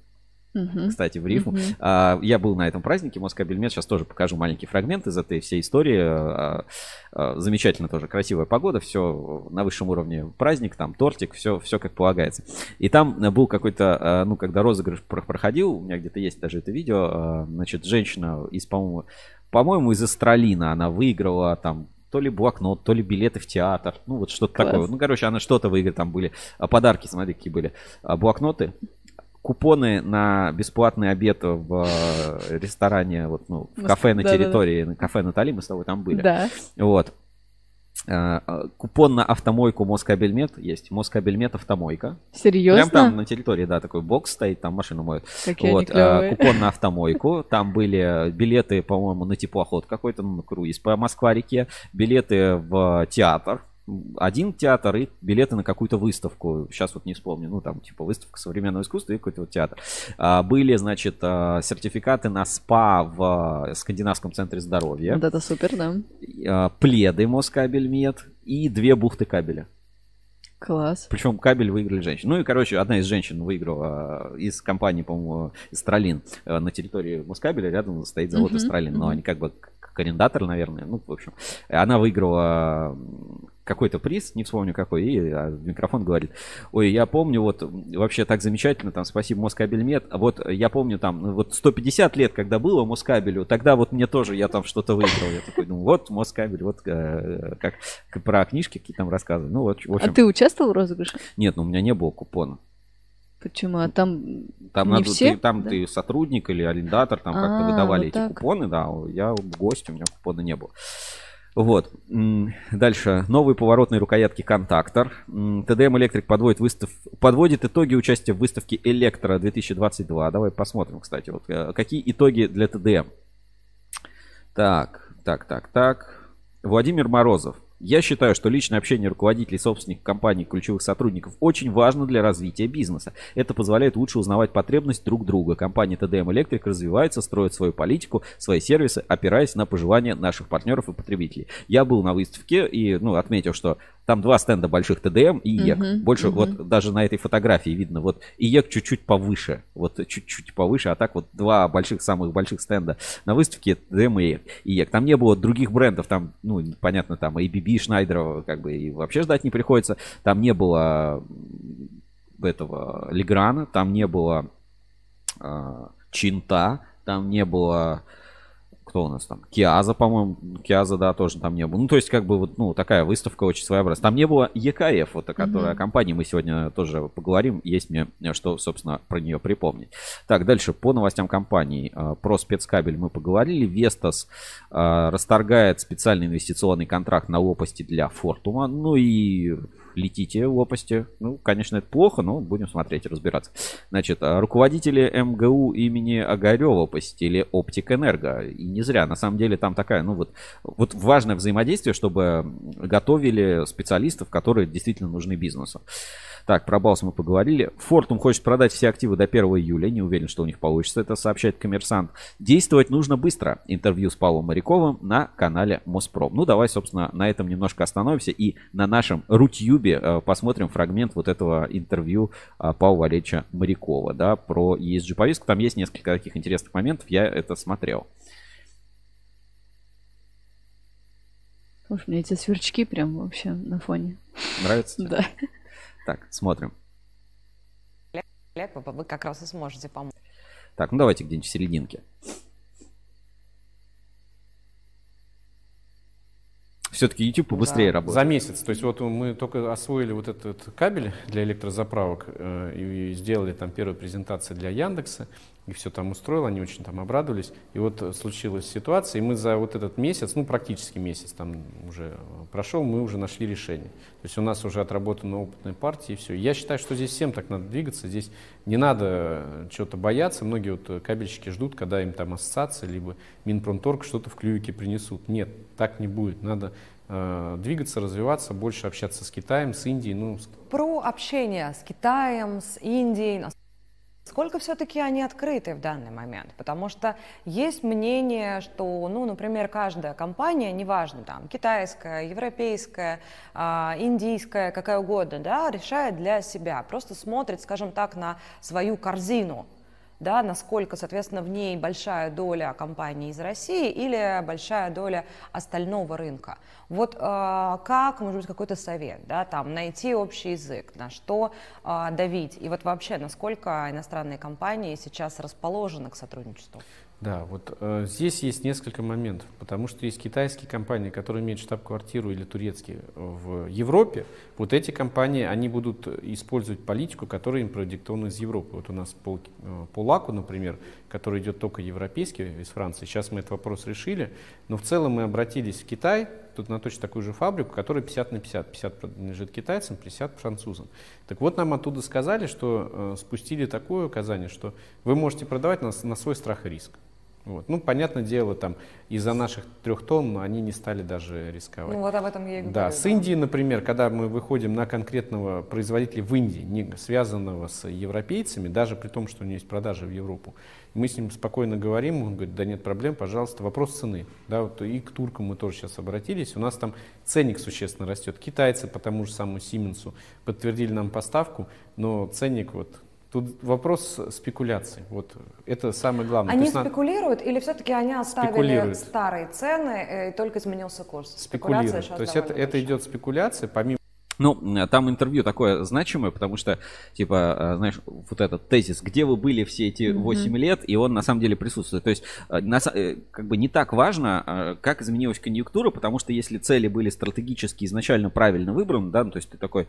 Мгм. Кстати, в рифму. Мгм. А, Я был на этом празднике Москабельмет. Сейчас тоже покажу маленький фрагмент из этой всей истории. А, а, Замечательно тоже, красивая погода, все на высшем уровне праздник, там тортик, все, все как полагается. И там э, был какой-то, а, ну, когда розыгрыш про- проходил, у меня где-то есть даже это видео, а, значит, женщина из, по-моему, по-моему, из Астралина, она выиграла там то ли блокнот, то ли билеты в театр, ну вот что-то Класс. такое. Ну, короче, она что-то выиграла, там были а, подарки, смотри, какие были. А, Блокноты, купоны на бесплатный обед в э, ресторане, вот, ну, в кафе на территории, на кафе Натали, мы с тобой там были. Да. Вот. Э, э, Купон на автомойку Москабельмет есть. Москабельмет автомойка. Серьезно? Прям там на территории, да, такой бокс стоит, там машину моют. Какие вот, купон на автомойку. Там были билеты, по-моему, на теплоход какой-то, ну, на круиз по Москва-реке. Билеты в театр. Один театр и билеты на какую-то выставку. Сейчас вот не вспомню, ну там типа выставка современного искусства и какой-то вот театр. А, были, значит, а, сертификаты на СПА в а, Скандинавском центре здоровья. Вот это супер, да. А, пледы Москабельмет и две бухты кабеля. Класс. Причем кабель выиграли женщины. Ну и, короче, одна из женщин выиграла из компании, по-моему, Истралин. Э, На территории Москабеля рядом стоит завод Мгм, Истралин. Но они как бы как арендатор, наверное. Ну, в общем. Она выиграла какой-то приз, не вспомню какой, и а, микрофон говорит, ой, я помню, вот вообще так замечательно, там, спасибо Москабельмет, а вот я помню там, ну, вот 150 лет, когда было Москабелю, тогда вот мне тоже, я там что-то выиграл, я такой, ну вот Москабель, вот э, как, про книжки какие там рассказывают, ну вот, в общем, А ты участвовал в розыгрыше? нет, ну у меня не было купона. Почему? А там Там, не надо, все? ты, там да? ты сотрудник или арендатор, там как-то А, выдавали вот эти так. купоны, да, я гость, у меня купона не было. Вот. Дальше. Новые поворотные рукоятки контактор. М, TDM Electric подводит, выстав... подводит итоги участия в выставке Электро 2022. Давай посмотрим, кстати, вот э, какие итоги для TDM. Так, так, так, так. Владимир Морозов. Я считаю, что личное общение руководителей и собственников компаний и ключевых сотрудников очень важно для развития бизнеса. Это позволяет лучше узнавать потребность друг друга. Компания TDM Electric развивается, строит свою политику, свои сервисы, опираясь на пожелания наших партнеров и потребителей. Я был на выставке и ну, отметил, что там два стенда больших TDM и IEK. Мгм, Больше мгм. вот даже на этой фотографии видно, вот IEK чуть-чуть повыше, вот чуть-чуть повыше, а так вот два больших, самых больших стенда на выставке TDM и IEK. Там не было других брендов, там, ну, понятно, там ABB, Шнайдерова, как бы и вообще ждать не приходится. Там не было этого Леграна, там не было а, Чинта, там не было кто у нас там? КЭАЗа, по-моему. Киаза, да, тоже там не было. Ну, то есть, как бы, вот, ну, такая выставка очень своеобразная. Там не было ЕКФ, вот, о которой о компании мы сегодня тоже поговорим. Есть мне э, что, собственно, про нее припомнить. Так, дальше, по новостям компании. Э, Про спецкабель мы поговорили. Вестас э, расторгает специальный инвестиционный контракт на лопасти для Фортума. Ну и летите в лопасти. Ну, конечно, это плохо, но будем смотреть разбираться. Значит, а, руководители МГУ имени Огарева посетили Оптик Энерго. И не зря. На самом деле там такая, ну вот, вот важное взаимодействие, чтобы готовили специалистов, которые действительно нужны бизнесу. Так, про Балс мы поговорили. Фортум хочет продать все активы до 1 июля. Не уверен, что у них получится. Это сообщает коммерсант. Действовать нужно быстро. Интервью с Павлом Моряковым на канале Моспром. Ну, давай, собственно, на этом немножко остановимся. И на нашем Рутюбе э, посмотрим фрагмент вот этого интервью э, Павла Валерьевича Морякова, да, про ESG повестку. Там есть несколько таких интересных моментов. Я это смотрел. Уж мне эти сверчки прям вообще на фоне. Нравится? Да. Так, смотрим. вы как раз и сможете помочь. Так, ну давайте где-нибудь в серединке. Все-таки YouTube побыстрее Да. работает. За месяц. То есть вот мы только освоили вот этот кабель для электрозаправок э, и сделали там первую презентацию для Яндекса, и все там устроил, они очень там обрадовались. И вот э, случилась ситуация, и мы за вот этот месяц, ну практически месяц там уже э, прошел, мы уже нашли решение. То есть у нас уже отработана опытная партия, и все. Я считаю, что здесь всем так надо двигаться, здесь не надо э, чего-то бояться. Многие вот кабельщики ждут, когда им там ассоциация, либо Минпромторг что-то в клювике принесут. Нет, так не будет. Надо двигаться, развиваться, больше общаться с Китаем, с Индией, ну, Про общение с Китаем, с Индией. Насколько все-таки они открыты в данный момент? Потому что есть мнение, что, ну, например, каждая компания, неважно, там, китайская, европейская, а, индийская, какая угодно, да, решает для себя, просто смотрит, скажем так, на свою корзину, да, насколько, соответственно, в ней большая доля компаний из России или большая доля остального рынка. Вот э, как, может быть, какой-то совет, да, там, найти общий язык, на что э, давить, и вот вообще, насколько иностранные компании сейчас расположены к сотрудничеству? Да, вот э, здесь есть несколько моментов, потому что есть китайские компании, которые имеют штаб-квартиру или турецкие в Европе. Вот эти компании, они будут использовать политику, которая им продиктована из Европы. Вот у нас по, э, по лаку, например, который идет только европейский из Франции. Сейчас мы этот вопрос решили, но в целом мы обратились в Китай, тут на точно такую же фабрику, которая 50 на 50. 50 принадлежит китайцам, 50 французам. Так вот, нам оттуда сказали, что э, спустили такое указание, что вы можете продавать на, на свой страх и риск. Вот. Ну, понятное дело, там из-за наших трех тонн они не стали даже рисковать. Ну вот об этом я и говорю. Да, с Индии, например, когда мы выходим на конкретного производителя в Индии, не связанного с европейцами, даже при том, что у него есть продажи в Европу, мы с ним спокойно говорим, он говорит, да нет проблем, пожалуйста, вопрос цены. Да, вот и к туркам мы тоже сейчас обратились, у нас там ценник существенно растет. Китайцы по тому же самому Сименсу подтвердили нам поставку, но ценник вот Тут вопрос спекуляции. Вот это самое главное. Они есть спекулируют или все-таки они оставили старые цены э, и только изменился курс? спекулируют. То есть это, это идет спекуляция, помимо Ну, э, там интервью такое значимое, потому что, типа, э, знаешь, вот этот тезис, где вы были все эти Мгм. 8 лет, и он на самом деле присутствует. То есть, э, на как бы не так важно, как изменилась конъюнктура, потому что если цели были стратегически изначально правильно выбраны, да, ну, то есть ты такой,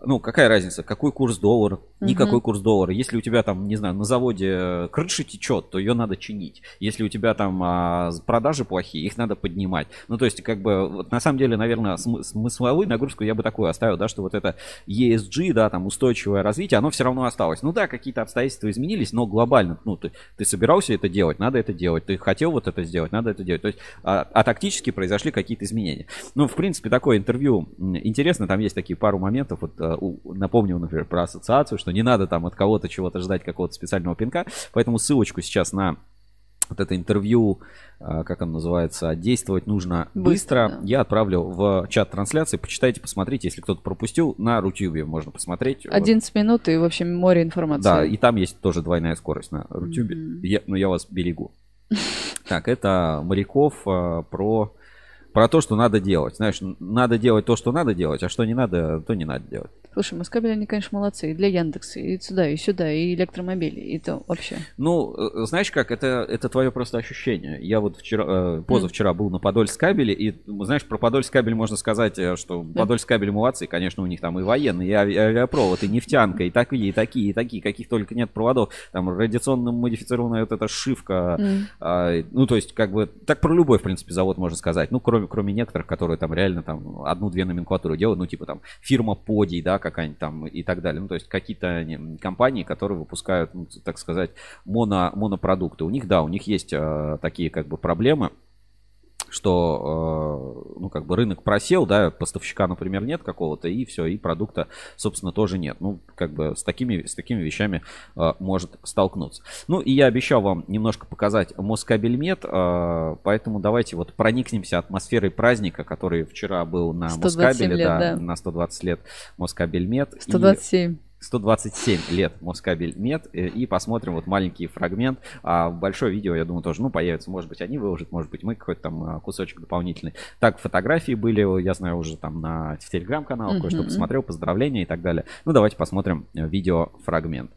ну, какая разница, какой курс доллара, никакой Мгм. курс доллара. Если у тебя там, не знаю, на заводе крыша течет, то ее надо чинить. Если у тебя там а, продажи плохие, их надо поднимать. Ну, то есть, как бы, вот, на самом деле, наверное, смы- смысловую нагрузку я бы такую оставил, да, что вот это ESG, да, там, устойчивое развитие, оно все равно осталось. Ну да, какие-то обстоятельства изменились, но глобально, ну, ты, ты собирался это делать, надо это делать. Ты хотел вот это сделать, надо это делать. То есть, а, а тактически произошли какие-то изменения. Ну, в принципе, такое интервью интересно, там есть такие пару моментов, вот э, напомню, например, про ассоциацию, что не надо там от кого-то чего-то ждать, какого-то специального пинка, поэтому ссылочку сейчас на вот это интервью, э, как оно называется, действовать нужно быстро, Быстро, да. я отправлю в чат трансляции, почитайте, посмотрите, если кто-то пропустил, на Рутюбе можно посмотреть. Вот. 11 минут и, в общем, море информации. Да, и там есть тоже двойная скорость на Рутюбе, Мгм. Я- но я вас берегу. Так, это моряков э, про, про то, что надо делать. Знаешь, надо делать то, что надо делать, а что не надо, то не надо делать. Слушай, Москабель, они, конечно, молодцы. И для Яндекса, и сюда, и сюда, и электромобили, и то вообще. Ну, э, знаешь как, это, это твое просто ощущение. Я вот вчера, э, позавчера был на Подольск кабеле, и, ну, знаешь, про Подольск кабель можно сказать, э, что Да. Подольск кабель молодцы, конечно, у них там и военные, и ави- авиапровод, и нефтянка, и такие, и такие, и такие, каких только нет проводов. Там радиационно модифицированная вот эта шивка, М. а, ну, то есть, как бы, так про любой, в принципе, завод можно сказать. Ну, кроме, кроме некоторых, которые там реально там одну-две номенклатуры делают, ну, типа там фирма Подий, да, какая-нибудь там и так далее. Ну, то есть, какие-то компании, которые выпускают, ну, так сказать, моно, монопродукты. У них, да, у них есть э, такие, как бы, проблемы, что, э, ну, как бы рынок просел, да, поставщика, например, нет какого-то, и все, и продукта, собственно, тоже нет. Ну, как бы с такими, с такими вещами э, может столкнуться. Ну, и я обещал вам немножко показать Москабельмет, э, поэтому давайте вот проникнемся атмосферой праздника, который вчера был на 127 Москабеле, лет, да, да. на 120 лет Москабельмет. И- 127. 127 лет Москабель Мед э, и посмотрим вот маленький фрагмент. А большое видео, я думаю, тоже, ну, появится. Может быть, они выложат, может быть, мы какой-то там а, кусочек дополнительный. Так, фотографии были, я знаю, уже там на в телеграм-каналах, кое-что посмотрел, поздравления и так далее. Ну, давайте посмотрим э, видеофрагмент.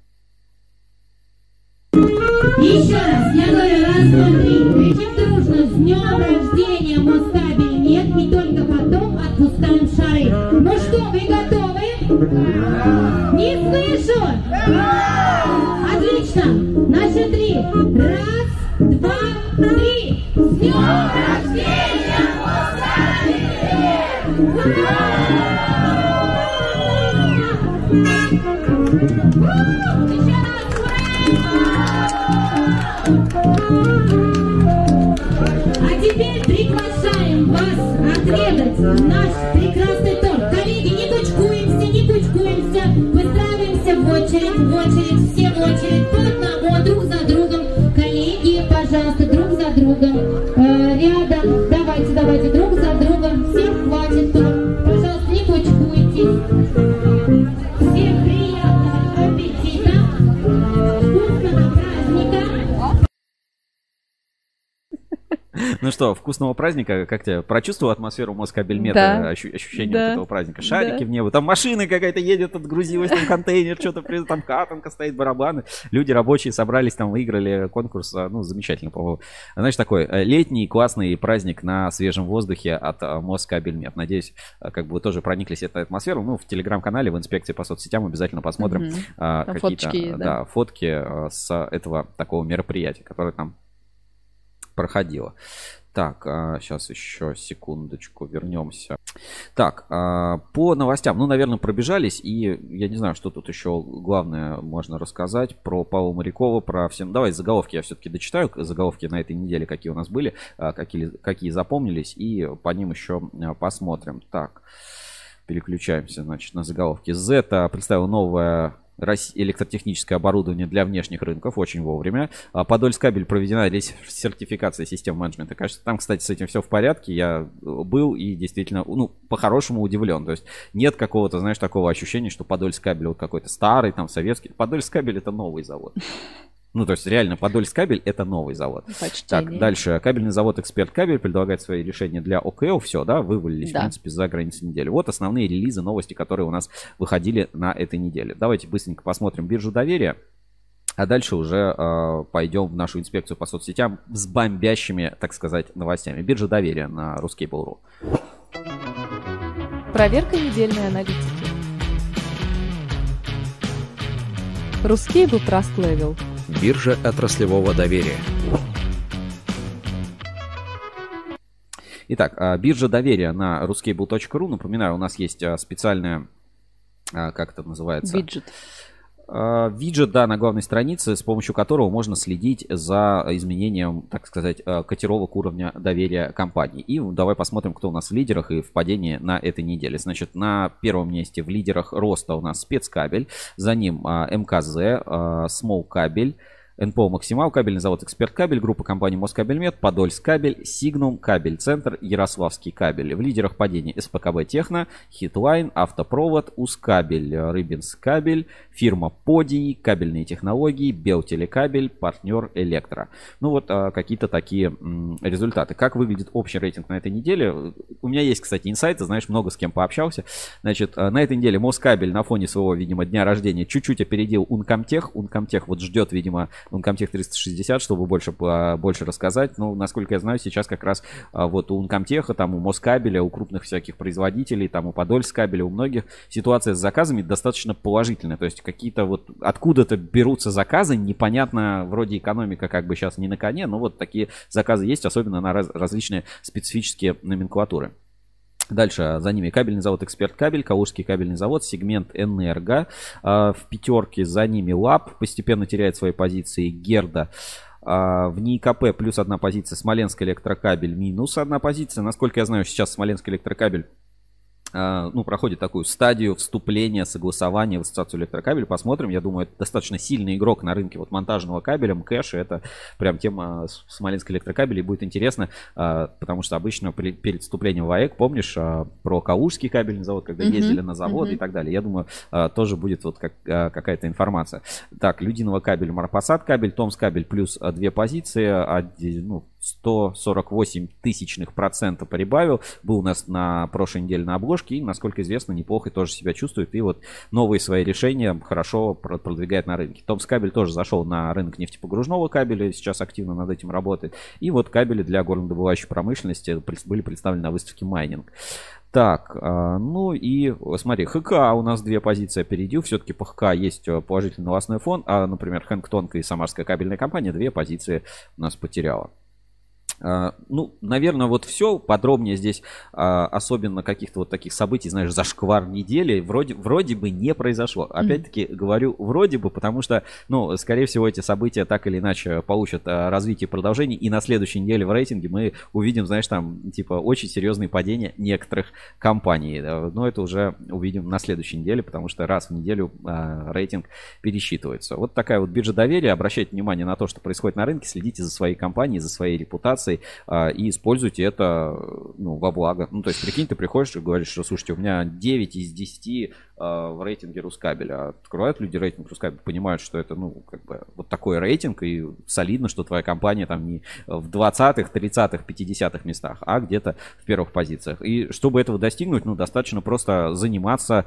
Еще раз, я говорю, раз, два, три. Кричим дружно, с днем рождения, Не слышу! Отлично! На счет три. Раз, два, три. С днем рождения, А теперь приглашаем вас отведать наш прекрасный торт. В очередь, в очередь, все в очередь, по одному, друг Ну что, вкусного праздника. Как тебе прочувствовал атмосферу Москабельмета? Да. ощу- ощущение Да. вот этого праздника? Шарики Да. в небо. Там машина какая-то едет, отгрузилась, там контейнер, что-то, там катанка стоит, барабаны. Люди рабочие собрались, там выиграли конкурс. а, Ну, замечательно, по-моему. Знаешь, такой э, летний классный праздник на свежем воздухе от э, Москабельмет. Надеюсь, э, как бы вы тоже прониклись этой атмосферой. Ну, в телеграм-канале, в инспекции по соцсетям обязательно посмотрим а, какие-то фоточки есть, да, да. фотки с этого такого мероприятия, которое там проходило. Так, сейчас еще секундочку вернемся. Так, а, по новостям, ну, наверное, пробежались, и я не знаю, что тут еще главное можно рассказать про Павла Морякова, про всем. Давай заголовки я все-таки дочитаю, заголовки на этой неделе, какие у нас были, а, какие, какие запомнились, и по ним еще а, посмотрим. Так, переключаемся, значит, на заголовки. Z представил новое электротехническое оборудование для внешних рынков очень вовремя. А Подольск кабель проведена сертификация систем менеджмента. Кажется, там, кстати, с этим все в порядке. Я был и действительно, ну, по-хорошему удивлен. То есть нет какого-то, знаешь, такого ощущения, что Подольск кабель вот какой-то старый, там, советский. Подольск кабель это новый завод. Ну, то есть реально Подольск кабель это новый завод. Почтение. Так, дальше. Кабельный завод Эксперт Кабель предлагает свои решения для ОКО. Все, да, вывалились, Да. в принципе, за границы недели. Вот основные релизы, новости, которые у нас выходили на этой неделе. Давайте быстренько посмотрим биржу доверия. А дальше уже э, пойдем в нашу инспекцию по соцсетям с бомбящими, так сказать, новостями. Биржа доверия на Ruskable.ru. Проверка недельной аналитики. Русскейбл Trust Level. Биржа отраслевого доверия. Итак, а, биржа доверия на ruskable.ru. Напоминаю, у нас есть а, специальная, а, как это называется? Виджет. А, Виджет, да, на главной странице, с помощью которого можно следить за изменением, так сказать, а, котировок уровня доверия компании. И давай посмотрим, кто у нас в лидерах и в падении на этой неделе. Значит, на первом месте в лидерах роста у нас спецкабель, за ним а, МКЗ, а, Смолкабель, НПО «Максимал», кабельный завод «Эксперт Кабель», группа компаний «Москабельмет», «Подольск Кабель», «Сигнум», «Кабель Центр», «Ярославский кабель». В лидерах падения СПКБ «Техно», «Хитлайн», «Автопровод», «Узкабель», «Рыбинск Кабель», фирма «Подий», «Кабельные технологии», «Белтелекабель», «Партнер Электро». Ну вот а, какие-то такие м, результаты. Как выглядит общий рейтинг на этой неделе? У меня есть, кстати, инсайты, знаешь, много с кем пообщался. Значит, а, на этой неделе Москабель на фоне своего, видимо, дня рождения чуть-чуть опередил Ункомтех. Ункомтех вот ждет, видимо, Uncomtech 360, чтобы больше, больше рассказать. Ну, насколько я знаю, сейчас как раз а, вот у Uncomtech, там у Москабеля, у крупных всяких производителей, там у Подольск кабеля, у многих ситуация с заказами достаточно положительная. То есть какие-то вот откуда-то берутся заказы, непонятно, вроде экономика как бы сейчас не на коне, но вот такие заказы есть, особенно на раз- различные специфические номенклатуры. Дальше за ними кабельный завод Эксперт Кабель, Калужский кабельный завод, сегмент Энерго. А, В пятерке за ними ЛАП постепенно теряет свои позиции Герда. А, В НИКП плюс одна позиция, Смоленск электрокабель минус одна позиция. Насколько я знаю, сейчас Смоленск электрокабель а, ну, проходит такую стадию вступления, согласования в ассоциацию электрокабель. Посмотрим. Я думаю, это достаточно сильный игрок на рынке вот монтажного кабеля, МКЭШ. Это прям тема Смоленской электрокабели. И будет интересно, а, потому что обычно перед вступлением в АЭК, помнишь, а, про Калужский кабельный завод, когда Мгм, ездили на завод мгм. и так далее. Я думаю, тоже будет вот как, какая-то информация. Так, Людиновокабель, Марпосадкабель, Томсккабель плюс две позиции. Один, ну, 148 тысячных процента прибавил. Был у нас на прошлой неделе на обложке и, насколько известно, неплохо тоже себя чувствует. И вот новые свои решения хорошо про- продвигает на рынке. Томсккабель тоже зашел на рынок нефтепогружного кабеля, сейчас активно над этим работает. И вот кабели для горнодобывающей промышленности были представлены на выставке майнинг. Так, а, ну и смотри, ХК у нас две позиции опередил. Все-таки по ХК есть э, положительный новостной фон. А, например, Хэнк Тонко и Самарская кабельная компания две позиции у нас потеряла. А, Ну, наверное, вот все. Подробнее здесь, а, особенно каких-то вот таких событий, знаешь, зашквар недели, вроде, вроде бы не произошло. Опять-таки говорю вроде бы, потому что, ну, скорее всего, эти события так или иначе получат а, развитие и продолжение. И на следующей неделе в рейтинге мы увидим, знаешь, там, типа, очень серьезные падения некоторых компаний. Но это уже увидим на следующей неделе, потому что раз в неделю рейтинг пересчитывается. Вот такая вот биржа доверия. Обращайте внимание на то, что происходит на рынке, следите за своей компанией, за своей репутацией а, и используйте это ну, во благо. Ну, то есть, прикинь, ты приходишь и говоришь, что, слушайте, у меня 9 из 10 а, в рейтинге Рускабеля. Открывают люди рейтинг Рускабеля, понимают, что это, ну, как бы вот такой рейтинг, и солидно, что твоя компания там не в 20-х, 30-х, 50-х местах, а где-то в первых позициях. И чтобы этого достигнуть, ну, достаточно просто заниматься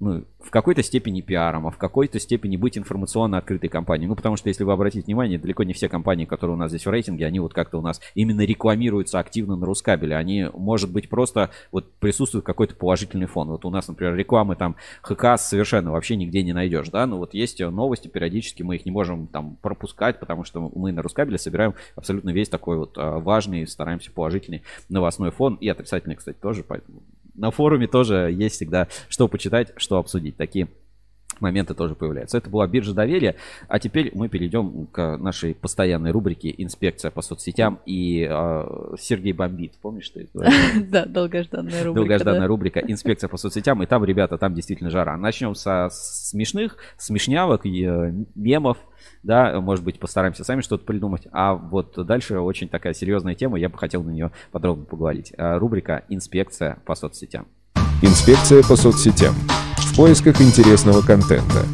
ну, в какой-то степени пиаром, а в какой-то степени быть информационно открытой компанией. Ну, потому что, если вы обратите внимание, далеко не все компании, которые у нас здесь в рейтинге, они вот как-то у нас именно рекламируются активно на Рускабеле. Они, может быть, просто вот присутствует какой-то положительный фон. Вот у нас, например, рекламы там ХК совершенно вообще нигде не найдешь, да, но вот есть новости периодически, мы их не можем там пропускать, потому что мы на Рускабеле собираем абсолютно весь такой вот а, важный, стараемся положительный новостной фон и отрицательный, кстати, тоже, поэтому на форуме тоже есть всегда что почитать, что обсудить. Такие моменты тоже появляются. Это была биржа доверия. А теперь мы перейдем к нашей постоянной рубрике «Инспекция по соцсетям». И э, Сергей бомбит. Помнишь ты? Да, долгожданная рубрика. Долгожданная рубрика «Инспекция по соцсетям». И там, ребята, там действительно жара. Начнем со смешных, смешнявок, и, э, мемов. Да, может быть, постараемся сами что-то придумать. А вот дальше очень такая серьезная тема. Я бы хотел на нее подробно поговорить. А, рубрика «Инспекция по соцсетям». Инспекция по соцсетям. Поисках интересного контента.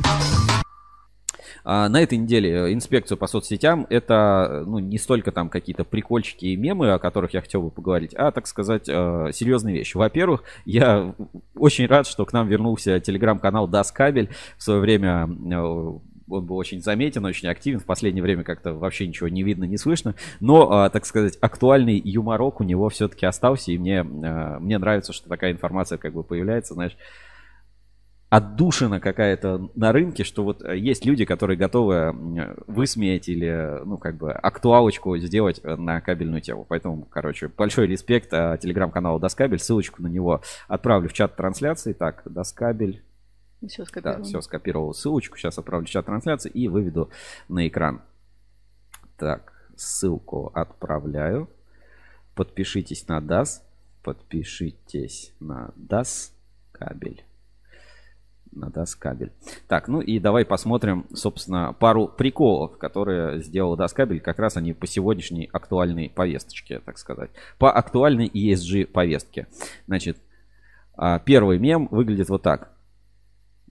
А на этой неделе э, инспекцию по соцсетям это ну, не столько там какие-то прикольчики и мемы, о которых я хотел бы поговорить, а, так сказать, э, серьезные вещи. Во-первых, я очень рад, что к нам вернулся телеграм-канал Даскабель. В свое время э, он был очень заметен, очень активен. В последнее время как-то вообще ничего не видно, не слышно. Но, так сказать, актуальный юморок у него все-таки остался. И мне, мне нравится, что такая информация как бы появляется, знаешь, отдушина какая-то на рынке, что вот э, есть люди, которые готовы высмеять или, ну, как бы, актуалочку сделать э, на кабельную тему. Поэтому, короче, большой респект э, телеграм-каналу Доскабель. Ссылочку на него отправлю в чат трансляции. Так, Доскабель. Все скопировал. Да, все скопировал ссылочку. Сейчас отправлю в чат трансляции и выведу на экран. Так, ссылку отправляю. Подпишитесь на DAS. Подпишитесь на DAS кабель на Даскабель. Так, ну и давай посмотрим, собственно, пару приколов, которые сделал Даскабель. Как раз они по сегодняшней актуальной повесточке, так сказать. По актуальной ESG повестке. Значит, а, первый мем выглядит вот так.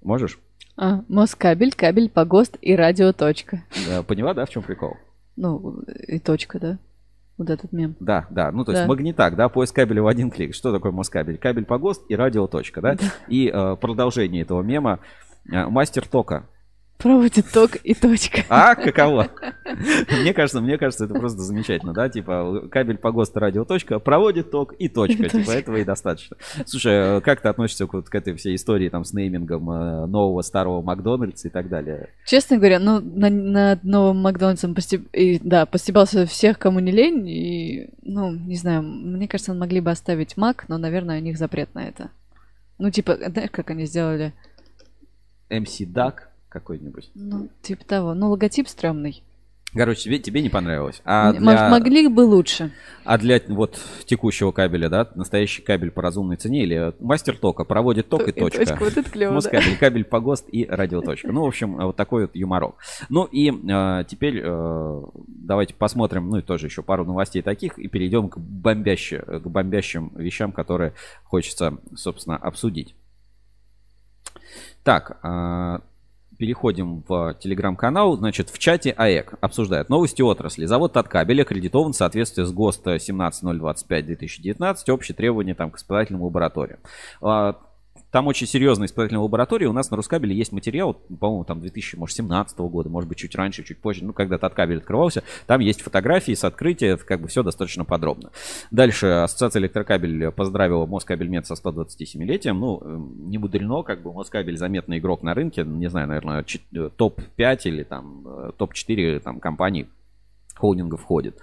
Можешь? А, Москабель, кабель, погост и радио точка. Да, поняла, да, в чем прикол? Ну, и точка, да. Вот этот мем. Да, да. Ну, то есть да. магнитак, да, поиск кабеля в один клик. Что такое Москабель? Кабель по ГОСТ и радиоточка, да? да. И э, продолжение этого мема. Э, мастер тока Проводит ток и точка. А, каково? Мне кажется, мне кажется, это просто замечательно, да? Типа, кабель по ГОСТу радио точка, проводит ток и точка. Типа, этого и достаточно. Слушай, а как ты относишься к, вот, к этой всей истории там с неймингом э, нового старого Макдональдса и так далее? Честно говоря, ну, на, над новым Макдональдсом постеб... и, да, постебался всех, кому не лень, и, ну, не знаю, мне кажется, могли бы оставить Мак, но, наверное, у них запрет на это. Ну, типа, знаешь, как они сделали? MC Duck какой-нибудь. Ну, типа того. Ну, логотип стрёмный. Короче, тебе, тебе не понравилось. А для... могли бы лучше. А для вот текущего кабеля, да, настоящий кабель по разумной цене или мастер тока проводит ток и, и точка. точка. Вот это клево, да. кабель по ГОСТ и радиоточка. Ну, в общем, вот такой вот юморок. Ну и э, теперь э, давайте посмотрим, ну и тоже еще пару новостей таких и перейдем к, бомбящим, к бомбящим вещам, которые хочется, собственно, обсудить. Так, э, переходим в телеграм-канал. Значит, в чате АЭК обсуждают новости отрасли. Завод Таткабель аккредитован в соответствии с ГОСТ 17025-2019. Общие требования там, к испытательным лабораториям. Там очень серьезная испытательная лаборатория. У нас на Рускабеле есть материал, по-моему, там 2017 года, может быть, чуть раньше, чуть позже. Ну, когда Таткабель открывался, там есть фотографии с открытия, как бы все достаточно подробно. Дальше Ассоциация электрокабель поздравила Москабельмет со 127-летием. Ну, эм, не мудрено, как бы Москабель заметный игрок на рынке. Не знаю, наверное, топ-5 или там э, топ-4 там, компаний холдинга входит.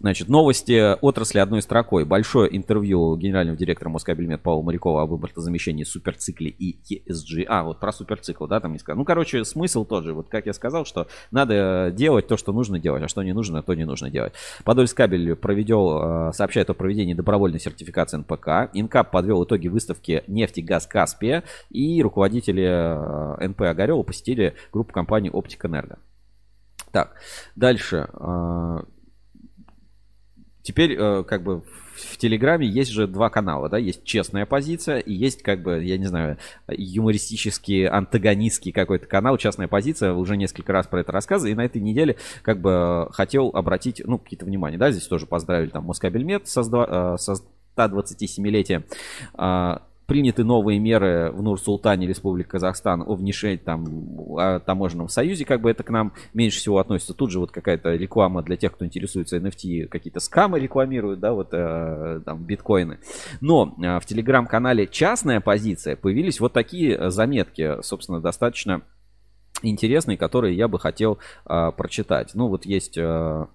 Значит, новости отрасли одной строкой. Большое интервью генерального директора Москабельмет Павла Морякова об импортозамещении суперцикле и ESG. А, вот про суперцикл, да, там не сказал. Ну, короче, смысл тот же. Вот как я сказал, что надо делать то, что нужно делать, а что не нужно, то не нужно делать. Подольскабель проведел, э, сообщает о проведении добровольной сертификации НПК. Инкап подвел итоги выставки «Нефть и газ Каспия». И руководители э, НП Огарева посетили группу компании «Оптик Энерго». Так, дальше. А, теперь, э, как бы, в Телеграме есть же два канала, да, есть честная позиция и есть, как бы, я не знаю, юмористический, антагонистский какой-то канал, частная позиция, уже несколько раз про это рассказывал, и на этой неделе, как бы, хотел обратить, ну, какие-то внимания, да, здесь тоже поздравили там Москабельмет со, со 127-летием. Приняты новые меры в Нур-Султане, Республика Казахстан, о внешении там о таможенном союзе, как бы это к нам меньше всего относится. Тут же вот какая-то реклама для тех, кто интересуется NFT, какие-то скамы рекламируют, да, вот э, там биткоины. Но э, в телеграм-канале «Частная позиция» появились вот такие заметки, собственно, достаточно интересные, которые я бы хотел э, прочитать. Ну, вот есть... Э,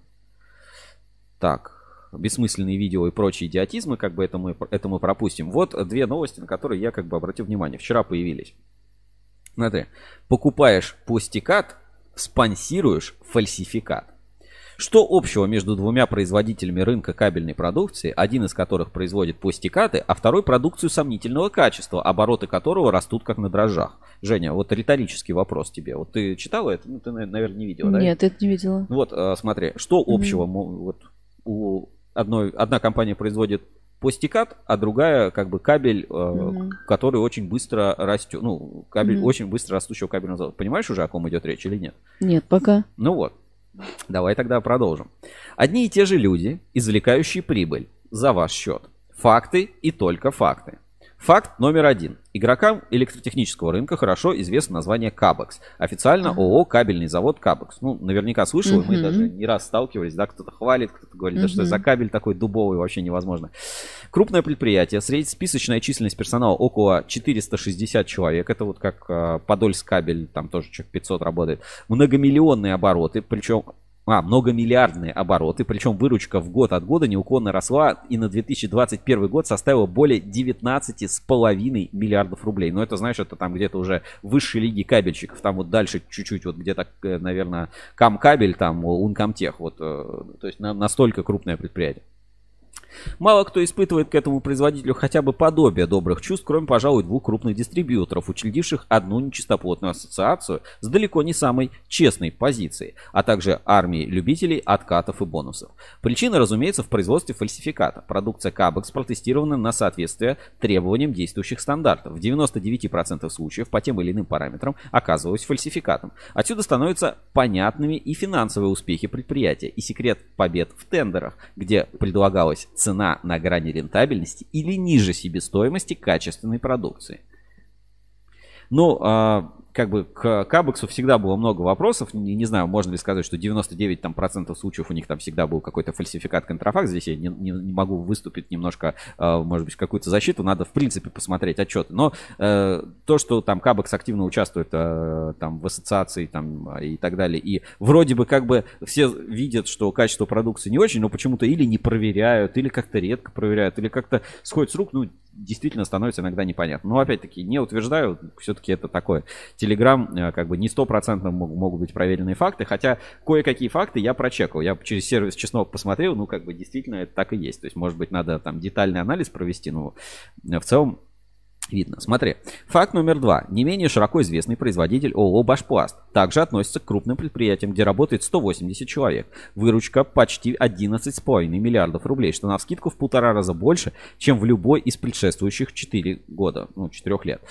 так, бессмысленные видео и прочие идиотизмы, как бы это мы, это мы пропустим. Вот две новости, на которые я как бы обратил внимание. Вчера появились. Смотри, покупаешь пластикат, спонсируешь фальсификат. Что общего между двумя производителями рынка кабельной продукции, один из которых производит пластикаты, а второй продукцию сомнительного качества, обороты которого растут как на дрожжах? Женя, вот риторический вопрос тебе. Вот ты читала это? Ну, ты, наверное, не видела, да? Нет, это не видела. Вот, э, смотри, что общего mm-hmm. вот, у одной, одна компания производит пластикат, а другая как бы кабель, mm-hmm. который очень быстро растет. Ну, кабель mm-hmm. очень быстро растущего кабельного завода. Понимаешь уже, о ком идет речь или нет? Нет, пока. Ну вот. Давай тогда продолжим. Одни и те же люди, извлекающие прибыль за ваш счет. Факты и только факты. Факт номер один. Игрокам электротехнического рынка хорошо известно название Кабекс. Официально ООО «Кабельный завод Кабекс». Ну, наверняка слышал, uh-huh. мы даже не раз сталкивались, да, кто-то хвалит, кто-то говорит, uh-huh. да что за кабель такой дубовый, вообще невозможно. Крупное предприятие, среднесписочная численность персонала около 460 человек, это вот как э, Подольск кабель, там тоже человек 500 работает. Многомиллионные обороты, причем а, многомиллиардные обороты, причем выручка в год от года неуклонно росла и на 2021 год составила более 19,5 миллиардов рублей. Но это, знаешь, это там где-то уже высшей лиги кабельщиков, там вот дальше чуть-чуть, вот где-то, э, наверное, Камкабель, там Ункомтех, вот, э, то есть настолько крупное предприятие. Мало кто испытывает к этому производителю хотя бы подобие добрых чувств, кроме, пожалуй, двух крупных дистрибьюторов, учредивших одну нечистоплотную ассоциацию с далеко не самой честной позицией, а также армии любителей откатов и бонусов. Причина, разумеется, в производстве фальсификата. Продукция Кабекс протестирована на соответствие требованиям действующих стандартов. В 99% случаев по тем или иным параметрам оказывалась фальсификатом. Отсюда становятся понятными и финансовые успехи предприятия, и секрет побед в тендерах, где предлагалось цена на грани рентабельности или ниже себестоимости качественной продукции. Ну, как бы к Кабексу всегда было много вопросов. Не, не знаю, можно ли сказать, что 99 там, процентов случаев у них там всегда был какой-то фальсификат контрафакт. Здесь я не, не, не могу выступить немножко, э, может быть, какую-то защиту. Надо, в принципе, посмотреть отчеты. Но э, то, что там Кабекс активно участвует э, там, в ассоциации там, и так далее, и вроде бы как бы все видят, что качество продукции не очень, но почему-то или не проверяют, или как-то редко проверяют, или как-то сходит с рук, ну, действительно становится иногда непонятно. Но опять-таки не утверждаю, все-таки это такое. Телеграм э, как бы не стопроцентно могут быть проверенные факты, хотя кое-какие факты я прочекал. Я через сервис чеснок посмотрел, ну как бы действительно это так и есть. То есть может быть надо там детальный анализ провести, но в целом видно. Смотри, факт номер два. Не менее широко известный производитель ООО «Башпласт» также относится к крупным предприятиям, где работает 180 человек. Выручка почти 11,5 миллиардов рублей, что на скидку в полтора раза больше, чем в любой из предшествующих 4 года, ну, 4 лет.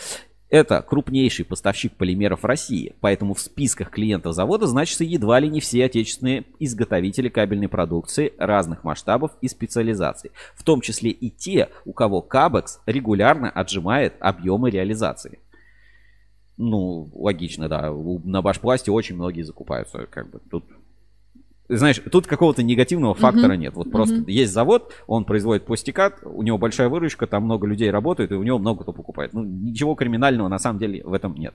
Это крупнейший поставщик полимеров России, поэтому в списках клиентов завода значатся едва ли не все отечественные изготовители кабельной продукции разных масштабов и специализаций, в том числе и те, у кого Кабекс регулярно отжимает объемы реализации. Ну, логично, да. На башпласте очень многие закупаются. Как бы тут знаешь, тут какого-то негативного фактора uh-huh. нет. Вот uh-huh. просто есть завод, он производит пластикат, у него большая выручка, там много людей работает, и у него много кто покупает. Ну, ничего криминального на самом деле в этом нет.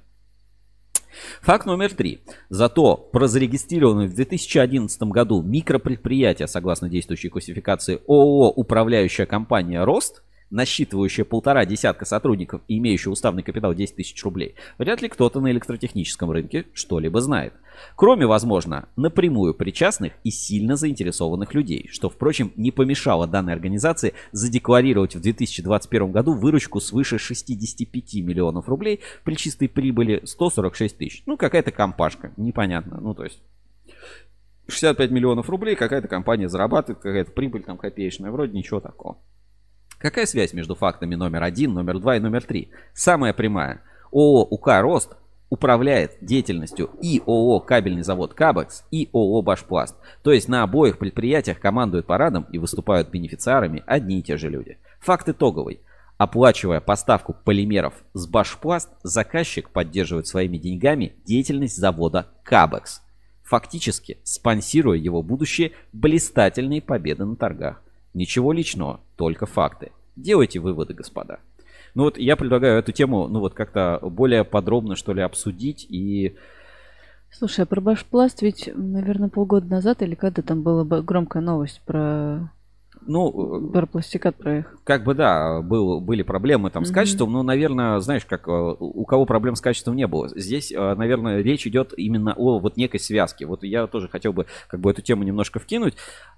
Факт номер три. Зато про зарегистрированное в 2011 году микропредприятие, согласно действующей классификации ООО «Управляющая компания Рост», насчитывающая полтора десятка сотрудников и имеющая уставный капитал 10 тысяч рублей, вряд ли кто-то на электротехническом рынке что-либо знает. Кроме, возможно, напрямую причастных и сильно заинтересованных людей, что, впрочем, не помешало данной организации задекларировать в 2021 году выручку свыше 65 миллионов рублей при чистой прибыли 146 тысяч. Ну, какая-то компашка, непонятно. Ну, то есть 65 миллионов рублей какая-то компания зарабатывает, какая-то прибыль там копеечная, вроде ничего такого. Какая связь между фактами номер один, номер два и номер три? Самая прямая. ООО «УК Рост» управляет деятельностью и ООО «Кабельный завод Кабекс», и ООО «Башпласт». То есть на обоих предприятиях командуют парадом и выступают бенефициарами одни и те же люди. Факт итоговый. Оплачивая поставку полимеров с Башпласт, заказчик поддерживает своими деньгами деятельность завода Кабекс, фактически спонсируя его будущие блистательные победы на торгах. Ничего личного, только факты. Делайте выводы, господа. Ну вот я предлагаю эту тему, ну вот как-то более подробно, что ли, обсудить и... Слушай, а про Башпласт ведь, наверное, полгода назад или когда там была бы громкая новость про Ну, про пластикат про их. как бы да, был, были проблемы там с Мгм. качеством, но, наверное, знаешь, как э, у кого проблем с качеством не было. Здесь, э, наверное, речь идет именно о вот некой связке. Вот я тоже хотел бы как бы эту тему немножко вкинуть.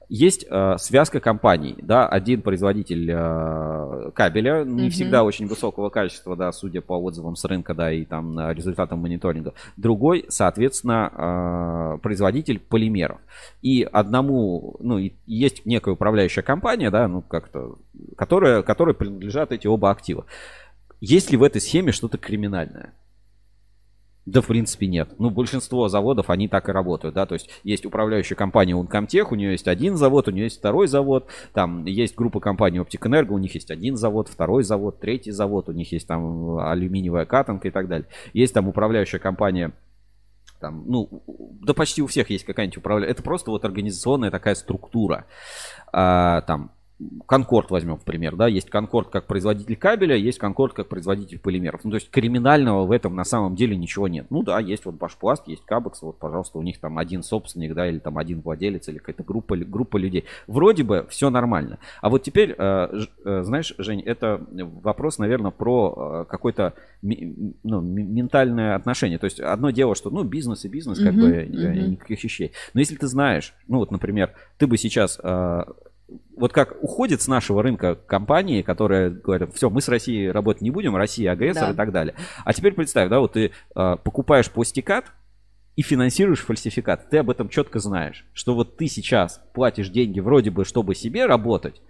Есть э, связка компаний, да, один производитель э, кабеля, не Мгм. всегда очень высокого качества, да, судя по отзывам с рынка, да, и там э, результатам мониторинга. Другой, соответственно, э, производитель полимеров. И одному, ну, и есть некая управляющая компания, да, ну, как-то, которая, которой принадлежат эти оба актива. Есть ли в этой схеме что-то криминальное? Да, в принципе, нет. Ну, большинство заводов, они так и работают, да, то есть есть управляющая компания Uncomtech, у нее есть один завод, у нее есть второй завод, там есть группа компаний Оптик-Энерго, у них есть один завод, второй завод, третий завод, у них есть там алюминиевая катанка и так далее. Есть там управляющая компания там, ну, да почти у всех есть какая-нибудь управляющая. Это просто вот организационная такая структура. А, там, Конкорд возьмем в пример, да, есть Конкорд как производитель кабеля, есть Конкорд как производитель полимеров. Ну, то есть криминального в этом на самом деле ничего нет. Ну да, есть вот Башпласт, есть Кабекс, вот, пожалуйста, у них там один собственник, да, или там один владелец, или какая-то группа, группа людей. Вроде бы все нормально. А вот теперь, э, э, знаешь, Жень, это вопрос, наверное, про э, какое-то ну, ментальное отношение. То есть одно дело, что, ну, бизнес и бизнес, как Мгм, бы, мгм. никаких вещей. Но если ты знаешь, ну, вот, например, ты бы сейчас вот как уходит с нашего рынка компании, которые говорят, все, мы с Россией работать не будем, Россия агрессор Да. и так далее. А теперь представь, да, вот ты э, покупаешь пластикат и финансируешь фальсификат. Ты об этом четко знаешь, что вот ты сейчас платишь деньги вроде бы, чтобы себе работать,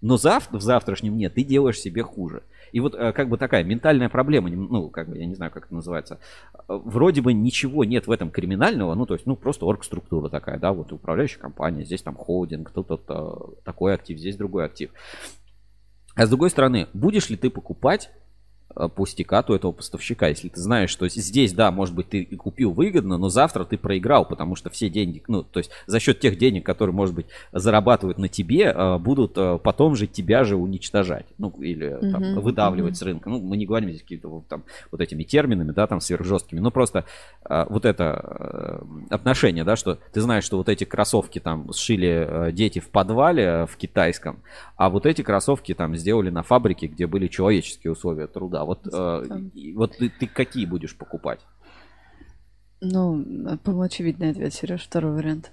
но завтра, в завтрашнем дне ты делаешь себе хуже. И вот э, как бы такая ментальная проблема, ну, как бы, я не знаю, как это называется. Э, Вроде бы ничего нет в этом криминального, ну, то есть, ну, просто оргструктура такая, да, вот управляющая компания, здесь там холдинг, тут э, такой актив, здесь другой актив. А с другой стороны, будешь ли ты покупать э, пустикату этого поставщика, если ты знаешь, что здесь, да, может быть, ты и купил выгодно, но завтра ты проиграл, потому что все деньги, ну, то есть за счет тех денег, которые, может быть, зарабатывают на тебе, э, будут э, потом же тебя же уничтожать, ну, или там, Мгм, выдавливать мгм. с рынка. Ну, мы не говорим здесь какими-то там вот этими терминами, да, там сверхжесткими, но просто вот это отношение, да, что ты знаешь, что вот эти кроссовки там сшили дети в подвале в китайском, а вот эти кроссовки там сделали на фабрике, где были человеческие условия труда. Вот, э, вот ты, ты какие будешь покупать? Ну, по-моему, очевидный ответ, Сереж, второй вариант.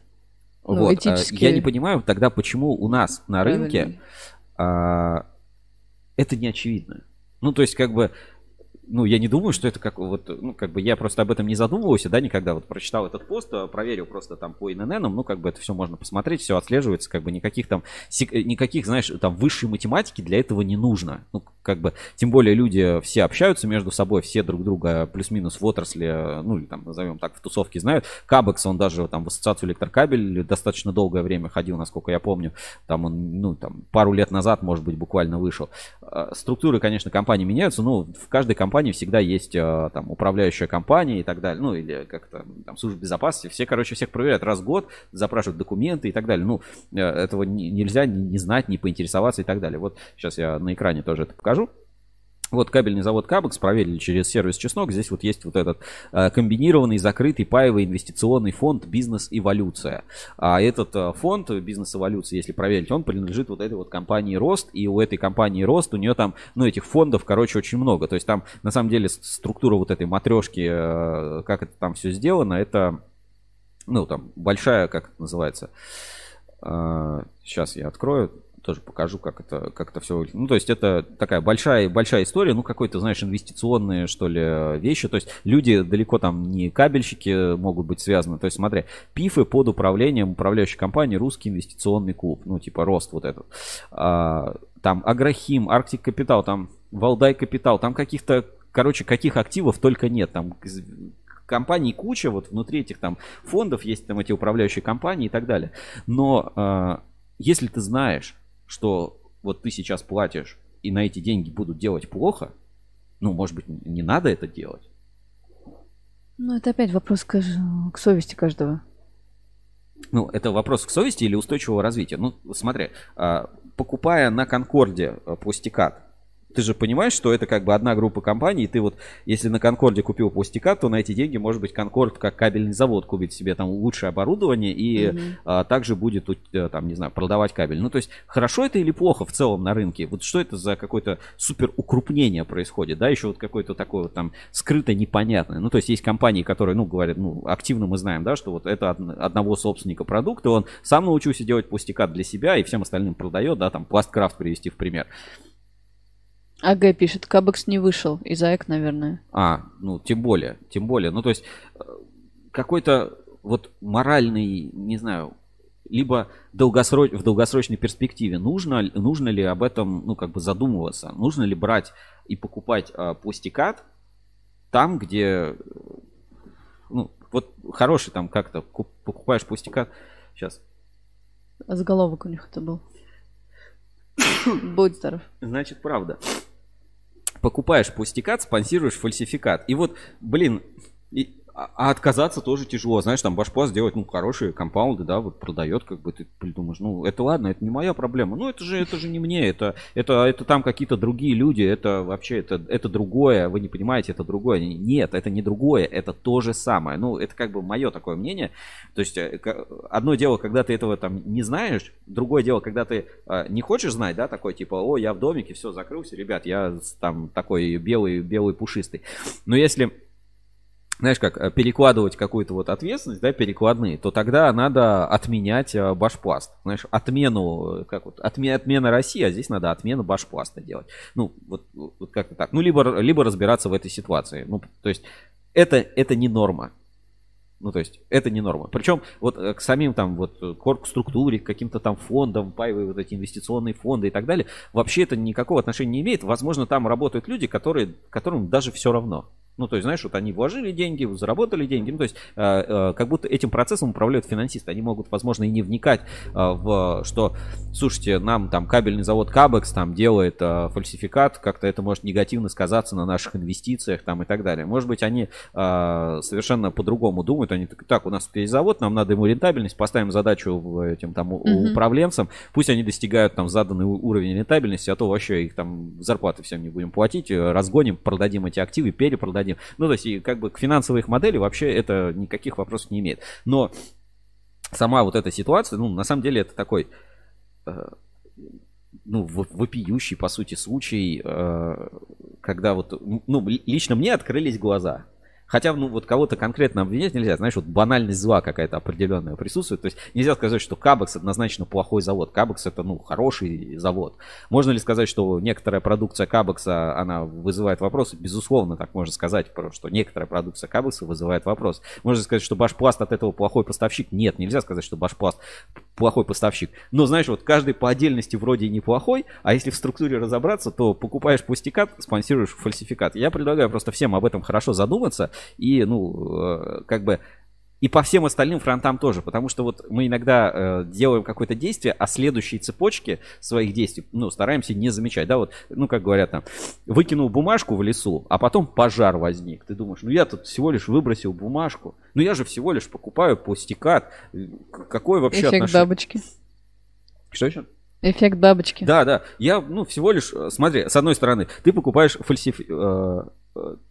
Ну, вот, э, этически я не понимаю тогда, почему у нас на рынке а, это не очевидно. Ну, то есть, как бы, ну, я не думаю, что это как вот, ну, как бы я просто об этом не задумывался, да, никогда вот прочитал этот пост, а, проверил просто там по ИНН, ну, как бы это все можно посмотреть, все отслеживается, как бы никаких там, никаких, знаешь, там высшей математики для этого не нужно. Ну, как бы, тем более люди все общаются между собой, все друг друга плюс-минус в отрасли, ну, или там, назовем так, в тусовке знают. Кабекс, он даже там в ассоциацию электрокабель достаточно долгое время ходил, насколько я помню, там он, ну, там, пару лет назад, может быть, буквально вышел. Э, Структуры, конечно, компании меняются, но в каждой компании всегда есть э, там управляющая компания и так далее, ну или как-то там служба безопасности, все, короче, всех проверяют раз в год, запрашивают документы и так далее. Ну, э, этого не- нельзя не, не знать, не поинтересоваться и так далее. Вот сейчас я на экране тоже это покажу. Вот кабельный завод Кабекс проверили через сервис Чеснок. Здесь вот есть вот этот э, комбинированный закрытый паевый инвестиционный фонд «Бизнес Эволюция». А этот э, фонд «Бизнес Эволюция», если проверить, он принадлежит вот этой вот компании «Рост». И у этой компании «Рост» у нее там, ну, этих фондов, короче, очень много. То есть там, на самом деле, структура вот этой матрешки, э, как это там все сделано, это, ну, там, большая, как это называется, сейчас я открою, тоже покажу, как это, как это все выглядит. Ну, то есть это такая большая, большая история, ну, какой-то, знаешь, инвестиционные, что ли, вещи. То есть люди далеко там не кабельщики могут быть связаны. То есть, смотри, ПИФы под управлением управляющей компании «Русский инвестиционный клуб», ну, типа рост вот этот. А, там Агрохим, Арктик Капитал, там Валдай Капитал, там каких-то, короче, каких активов только нет. Там компаний куча, вот внутри этих там фондов есть там эти управляющие компании и так далее. Но а, если ты знаешь, что вот ты сейчас платишь и на эти деньги будут делать плохо, ну, может быть, не надо это делать. Ну, это опять вопрос к, к совести каждого. Ну, это вопрос к совести или устойчивого развития. Ну, смотри, а, покупая на Конкорде а, пластикат, ты же понимаешь, что это как бы одна группа компаний, и ты вот, если на Конкорде купил пластикат, то на эти деньги, может быть, Конкорд как кабельный завод купит себе там лучшее оборудование и Мгм. а, также будет, э, там, не знаю, продавать кабель. Ну, то есть, хорошо это или плохо в целом на рынке? Вот что это за какое-то супер укрупнение происходит, да, еще вот какое-то такое вот там скрыто непонятное. Ну, то есть, есть компании, которые, ну, говорят, ну, активно мы знаем, да, что вот это од- одного собственника продукта, он сам научился делать пластикат для себя и всем остальным продает, да, там, пласткрафт привести в пример. АГ пишет, Кабекс не вышел. И Заек, наверное. А, ну, тем более, тем более. Ну, то есть, э, какой-то вот моральный, не знаю, либо долгосроч... в долгосрочной перспективе нужно, нужно ли об этом, ну, как бы задумываться? Нужно ли брать и покупать э, пластикат там, где, э, ну, вот хороший там как-то, куп- покупаешь пластикат, сейчас, Заголовок у них это был. Будь здоров. Значит, правда. Покупаешь пластикат, спонсируешь фальсификат. И вот, блин, а а отказаться тоже тяжело. Знаешь, там Башпласт делает, ну, хорошие компаунды, да, вот продает, как бы ты придумаешь, ну, это ладно, это не моя проблема. Ну, это же, это же не мне, это, это, это там какие-то другие люди, это вообще, это, это другое, вы не понимаете, это другое. Нет, это не другое, это то же самое. Ну, это как бы мое такое мнение. То есть, э, одно дело, когда ты этого там не знаешь, другое дело, когда ты э, не хочешь знать, да, такой типа, о, я в домике, все, закрылся, ребят, я там такой белый, белый пушистый. Но если знаешь, как э, перекладывать какую-то вот ответственность, да, перекладные, то тогда надо отменять э, башпласт. Знаешь, отмену, э, как вот, отме- отмена России, а здесь надо отмену башпласта делать. Ну, вот, вот как-то так. Ну, либо, либо разбираться в этой ситуации. Ну, то есть, это, это не норма. Ну, то есть, это не норма. Причем, вот к самим там, вот, э, к оргструктуре, к каким-то там фондам, паевые вот эти инвестиционные фонды и так далее, вообще это никакого отношения не имеет. Возможно, там работают люди, которые, которым даже все равно. Ну, то есть, знаешь, вот они вложили деньги, заработали деньги. Ну, то есть, э, э, как будто этим процессом управляют финансисты. Они могут, возможно, и не вникать э, в, что, слушайте, нам там кабельный завод Кабекс там делает э, фальсификат, как-то это может негативно сказаться на наших инвестициях там и так далее. Может быть, они э, совершенно по-другому думают. Они так, так, у нас есть завод, нам надо ему рентабельность, поставим задачу этим там Мгм. управленцам, пусть они достигают там заданный уровень рентабельности, а то вообще их там зарплаты всем не будем платить, э, разгоним, продадим эти активы, перепродадим. Ну, то есть, и как бы к финансовой их модели вообще это никаких вопросов не имеет. Но сама вот эта ситуация, ну, на самом деле это такой, э, ну, во- вопиющий, по сути, случай, э, когда вот, ну, ли- лично мне открылись глаза. Хотя, ну, вот кого-то конкретно обвинять нельзя. Знаешь, вот банальность зла какая-то определенная присутствует. То есть нельзя сказать, что Кабекс однозначно плохой завод. Кабекс это, ну, хороший завод. Можно ли сказать, что некоторая продукция Кабекса, она вызывает вопросы? Безусловно, так можно сказать, что некоторая продукция Кабекса вызывает вопрос. Можно сказать, что Башпласт от этого плохой поставщик? Нет, нельзя сказать, что Башпласт плохой поставщик. Но, знаешь, вот каждый по отдельности вроде и неплохой, а если в структуре разобраться, то покупаешь пластикат, спонсируешь фальсификат. Я предлагаю просто всем об этом хорошо задуматься и, ну, э, как бы и по всем остальным фронтам тоже, потому что вот мы иногда э, делаем какое-то действие, а следующие цепочки своих действий, ну, стараемся не замечать, да, вот, ну, как говорят там, выкинул бумажку в лесу, а потом пожар возник. Ты думаешь, ну, я тут всего лишь выбросил бумажку, ну, я же всего лишь покупаю пластикат, К- какое вообще Эффект отношение? бабочки. Что еще? Эффект бабочки. Да, да. Я, ну, всего лишь, э, смотри, с одной стороны, ты покупаешь фальсиф... э,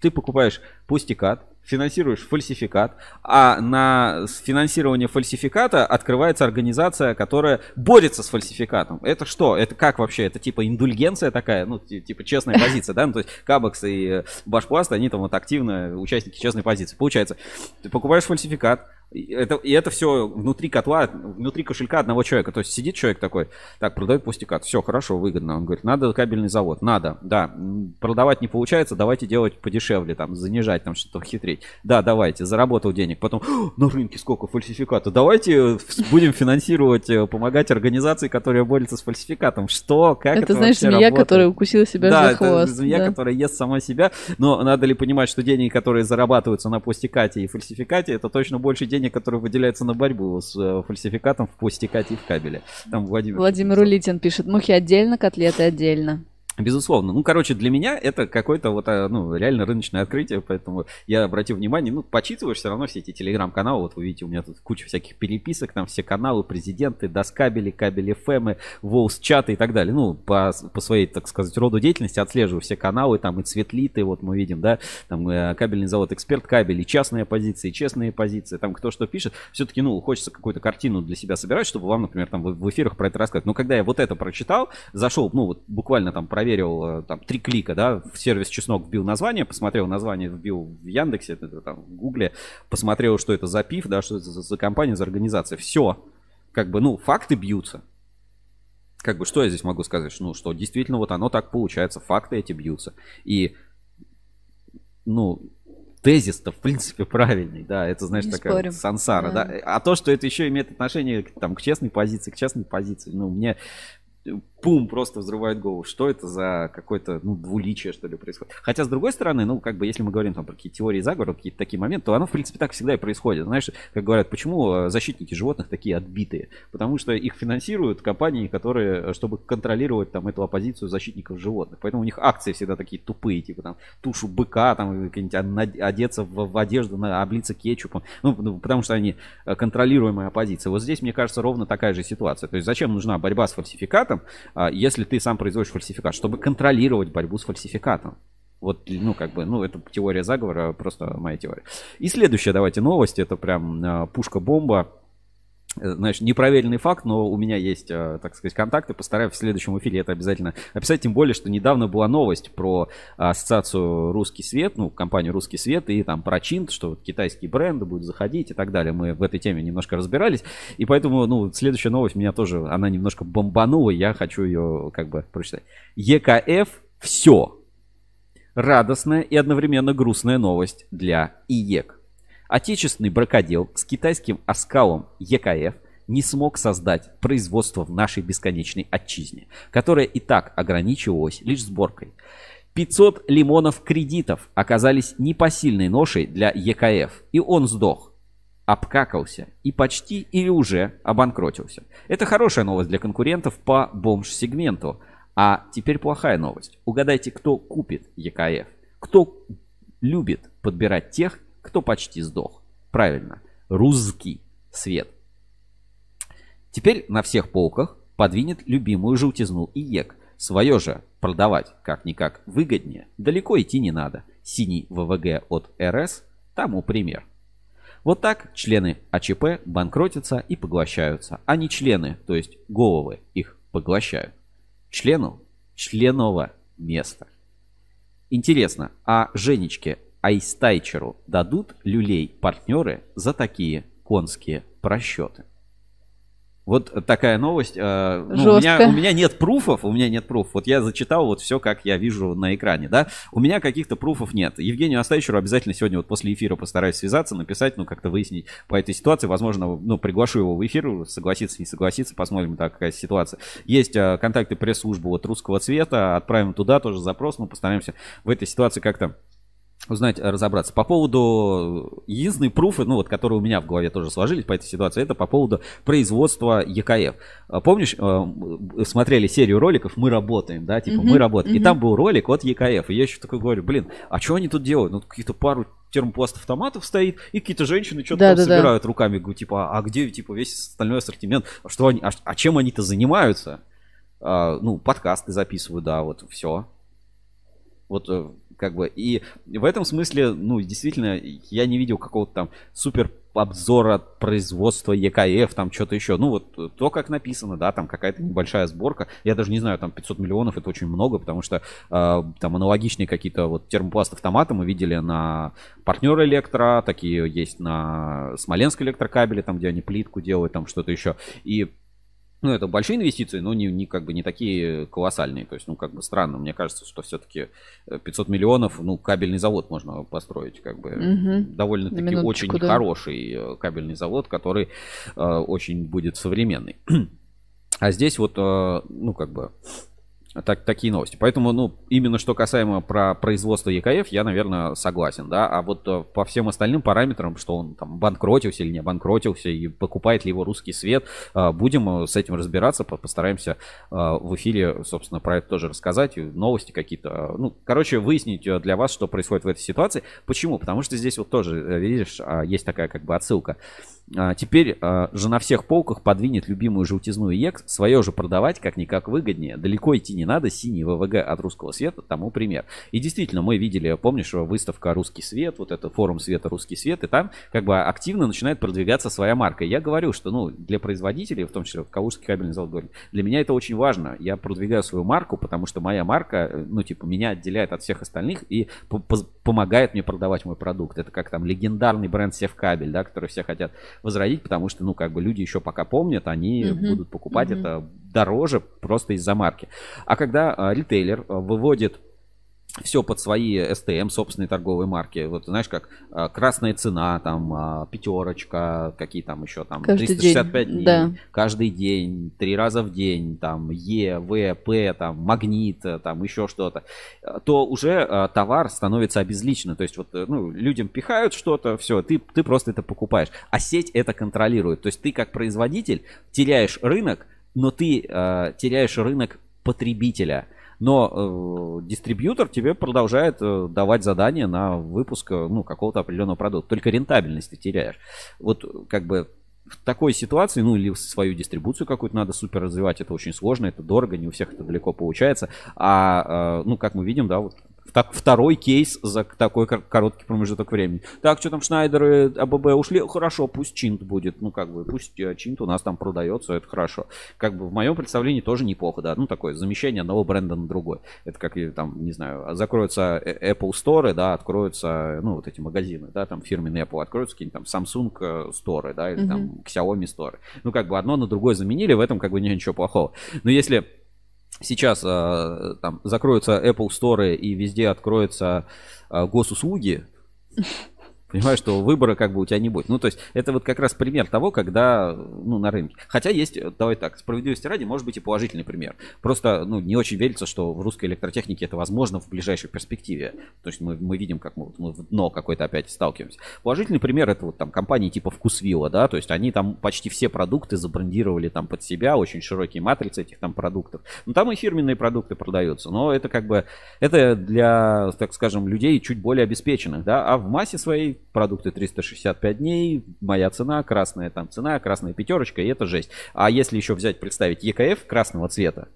ты покупаешь пустикат, финансируешь фальсификат, а на финансирование фальсификата открывается организация, которая борется с фальсификатом. Это что? Это как вообще? Это типа индульгенция такая, ну, ти- типа честная позиция, да? Ну, то есть Кабекс и э, Башпласт, они там вот активно участники честной позиции. Получается, ты покупаешь фальсификат, это, и это все внутри котла, внутри кошелька одного человека. То есть сидит человек такой, так, продает пустикат, все хорошо, выгодно. Он говорит, надо кабельный завод, надо, да. Продавать не получается, давайте делать подешевле, там, занижать, там, что-то хитрить. Да, давайте, заработал денег. Потом, «О, на рынке сколько фальсификата, давайте э, будем финансировать, э, помогать организации, которые борются с фальсификатом. Что, как это Это, знаешь, змея, работает? которая укусила себя да, за это хвост. змея, да. которая ест сама себя. Но надо ли понимать, что деньги, которые зарабатываются на пластикате и фальсификате, это точно больше денег, которые выделяются на борьбу с э, фальсификатом в пластикате и в кабеле. Там Владимир. Владимир Улитин пишет, мухи отдельно, котлеты отдельно. Безусловно. Ну, короче, для меня это какое-то вот, а, ну, реально рыночное открытие, поэтому я обратил внимание, ну, почитываешь все равно все эти телеграм-каналы, вот вы видите, у меня тут куча всяких переписок, там все каналы, президенты, Доскабели, Кабели ФМ, Волс чаты и так далее. Ну, по, по своей, так сказать, роду деятельности отслеживаю все каналы, там и Цветлиты, вот мы видим, да, там э, кабельный завод Эксперт Кабель, и частные позиции, честные позиции, там кто что пишет. Все-таки, ну, хочется какую-то картину для себя собирать, чтобы вам, например, там в, в эфирах про это рассказать. Но когда я вот это прочитал, зашел, ну, вот буквально там проверил проверил, э, там, три клика, да, в сервис Чеснок вбил название, посмотрел название, вбил в Яндексе, это, там, в Гугле, посмотрел, что это за ПИФ, да, что это за, за компания, за организация. Все. Как бы, ну, факты бьются. Как бы, что я здесь могу сказать? Ну, что действительно вот оно так получается, факты эти бьются. И, ну, тезис-то, в принципе, правильный, да, это, знаешь, Не такая спорим. сансара, да. Да. А то, что это еще имеет отношение там, к честной позиции, к частной позиции, ну, мне пум, просто взрывает голову. Что это за какое-то, ну, двуличие, что ли, происходит? Хотя, с другой стороны, ну, как бы, если мы говорим там про какие-то теории заговора, какие-то такие моменты, то оно, в принципе, так всегда и происходит. Знаешь, как говорят, почему э, защитники животных такие отбитые? Потому что их финансируют компании, которые, э, чтобы контролировать там эту оппозицию защитников животных. Поэтому у них акции всегда такие тупые, типа там тушу быка, там, над- одеться в, в одежду, на, облиться кетчупом. Ну, ну, потому что они э, контролируемая оппозиция. Вот здесь, мне кажется, ровно такая же ситуация. То есть зачем нужна борьба с фальсификатом, если ты сам производишь фальсификат, чтобы контролировать борьбу с фальсификатом. Вот, ну, как бы, ну, это теория заговора, просто моя теория. И следующая, давайте, новость, это прям а, пушка-бомба. Э, Знаешь, непроверенный факт, но у меня есть, а, так сказать, контакты. Постараюсь в следующем эфире это обязательно описать. Тем более, что недавно была новость про ассоциацию «Русский свет», ну, компанию «Русский свет» и там про Чинт, что вот китайские бренды будут заходить и так далее. Мы в этой теме немножко разбирались. И поэтому, ну, следующая новость меня тоже, она немножко бомбанула. Я хочу ее как бы прочитать. EKF все. Радостная и одновременно грустная новость для IEK. Отечественный бракодел с китайским оскалом EKF не смог создать производство в нашей бесконечной отчизне, которое и так ограничивалось лишь сборкой. 500 лимонов кредитов оказались непосильной ношей для EKF, и он сдох, обкакался и почти или уже обанкротился. Это хорошая новость для конкурентов по бомж-сегменту. А теперь плохая новость. Угадайте, кто купит ЕКФ? Кто любит подбирать тех, кто почти сдох? Правильно, русский свет. Теперь на всех полках подвинет любимую желтизну и ЕК. Свое же продавать как-никак выгоднее. Далеко идти не надо. Синий ВВГ от РС тому пример. Вот так члены АЧП банкротятся и поглощаются, а не члены, то есть головы их поглощают. Члену членово место. Интересно, а Женечке Айстайчеру дадут люлей партнеры за такие конские просчеты? Вот такая новость. э, ну, у, меня, у меня нет пруфов, у меня нет пруфов. Вот я зачитал вот все, как я вижу на экране, да. У меня каких-то пруфов нет. Евгению Астайчеру обязательно сегодня вот после эфира постараюсь связаться, написать, ну, как-то выяснить по этой ситуации. Возможно, ну, приглашу его в эфир, согласится, не согласится, посмотрим, так, какая ситуация. Есть э, контакты пресс-службы вот русского цвета, отправим туда тоже запрос, мы постараемся в этой ситуации как-то узнать, э, разобраться. По поводу единственные пруфы, ну вот, которые у меня в голове тоже сложились по этой ситуации, это по поводу производства ЕКФ. А Помнишь, э, смотрели серию роликов «Мы работаем», да, типа «Мы работаем». И там был ролик от ЕКФ. И я еще такой говорю, блин, а что они тут делают? Ну, каких-то пару термопласт автоматов стоит, и какие-то женщины что-то там Да-да-да. собирают руками. Говорю, типа, а где, типа, весь остальной ассортимент? А Что они, а, а чем они-то занимаются? А, ну, подкасты записывают, да, вот, все. Вот э, как бы и в этом смысле, ну, действительно, я не видел какого-то там супер обзора производства ЕКФ, там что-то еще. Ну, вот то, как написано, да, там какая-то небольшая сборка. Я даже не знаю, там 500 миллионов это очень много, потому что э, там аналогичные какие-то вот термопласт автоматы мы видели на партнер электро, такие есть на Смоленск электрокабеле, там, где они плитку делают, там что-то еще. И ну, это большие инвестиции, но не, не, как бы не такие колоссальные. То есть, ну, как бы странно. Мне кажется, что все-таки 500 миллионов, ну, кабельный завод можно построить. Как бы Мгм. довольно-таки очень да. хороший э, кабельный завод, который э, очень будет современный. А здесь вот, э, ну, как бы, так, такие новости. Поэтому, ну, именно что касаемо про производство ЕКФ, я, наверное, согласен, да. А вот э, по всем остальным параметрам, что он там банкротился или не банкротился, и покупает ли его русский свет, э, будем э, с этим разбираться, по- постараемся в эфире, собственно, про это тоже рассказать, новости какие-то. Ну, короче, выяснить для вас, что происходит в этой ситуации. Почему? Потому что здесь вот тоже, видишь, а, есть такая как бы отсылка. А, Теперь а, же на всех полках подвинет любимую желтизну ЕК, свое же продавать как-никак выгоднее. Далеко идти не надо, синий ВВГ от русского света, тому пример. И действительно, мы видели, помнишь, выставка «Русский свет», вот это форум света «Русский свет», и там как бы активно начинает продвигаться своя марка. Я говорю, что ну, для производителей, в том числе Калужский кабельный завод, говорит, для меня это очень важно. Я продвигаю свою марку, потому что моя марка, э, ну, типа, меня отделяет от всех остальных и помогает мне продавать мой продукт. Это как там легендарный бренд Севкабель, да, который все хотят возродить, потому что, ну, как бы люди еще пока помнят, они Мгм. будут покупать Мгм. это дороже просто из-за марки. А когда а, ритейлер а, выводит все под свои STM, собственные торговые марки. Вот знаешь, как а, красная цена, там а, пятерочка, какие там еще там Каждый 365 день, дней, да. каждый день, три раза в день, там Е, В, П, там магнит, там еще что-то, то уже э, товар становится обезличенным. То есть вот э, ну, людям пихают что-то, все, ты, ты просто это покупаешь. А сеть это контролирует. То есть ты как производитель теряешь рынок, но ты э, теряешь рынок потребителя. Но э, дистрибьютор тебе продолжает э, давать задания на выпуск э, ну, какого-то определенного продукта. Только рентабельность ты теряешь. Вот как бы в такой ситуации, ну или свою дистрибуцию какую-то надо супер развивать, это очень сложно, это дорого, не у всех это далеко получается. А, э, ну, как мы видим, да, вот так, второй кейс за такой кор- короткий промежуток времени. Так, что там Шнайдер и АББ ушли? Хорошо, пусть Чинт будет. Ну, как бы, пусть э, Чинт у нас там продается, это хорошо. Как бы в моем представлении тоже неплохо, да. Ну, такое замещение одного бренда на другой. Это как, там, не знаю, закроются э- Apple Store, да, откроются, ну, вот эти магазины, да, там фирменные Apple, откроются какие-нибудь там Samsung э, Store, да, или там Мгм. Xiaomi Store. Ну, как бы одно на другое заменили, в этом как бы нет ничего плохого. Но если сейчас э, там закроются Apple Store и везде откроются э, госуслуги, понимаешь, что выбора как бы у тебя не будет. Ну, то есть, это вот как раз пример того, когда, ну, на рынке. Хотя есть, э, давай так, справедливости ради, может быть и положительный пример. Просто, ну, не очень верится, что в русской электротехнике это возможно в ближайшей перспективе. То есть, мы, мы видим, как мы, мы в дно какое-то опять сталкиваемся. Положительный пример это вот там компании типа Вкусвилла, да, то есть, они там почти все продукты забрендировали там под себя, очень широкие матрицы этих там продуктов. Ну, там и фирменные продукты продаются, но это как бы, это для, так скажем, людей чуть более обеспеченных, да, а в массе своей продукты 365 дней, моя цена, красная там цена, красная пятерочка, и это жесть. А если еще взять, представить ЕКФ красного цвета,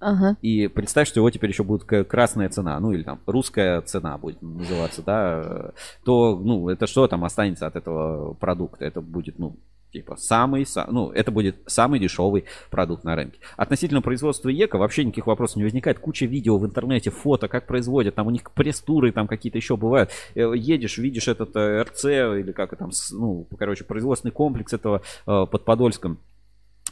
Ага. и представь, что его теперь еще будет красная цена, ну или там русская цена будет называться, да, то, ну, это что там останется от этого продукта? Это будет, ну, типа самый, са- ну, это будет самый дешевый продукт на рынке. Относительно производства ЕКО вообще никаких вопросов не возникает. Куча видео в интернете, фото, как производят, там у них пресс-туры там какие-то еще бывают. Э, Едешь, видишь этот э, РЦ или как там, ну, короче, производственный комплекс этого э, под Подольском.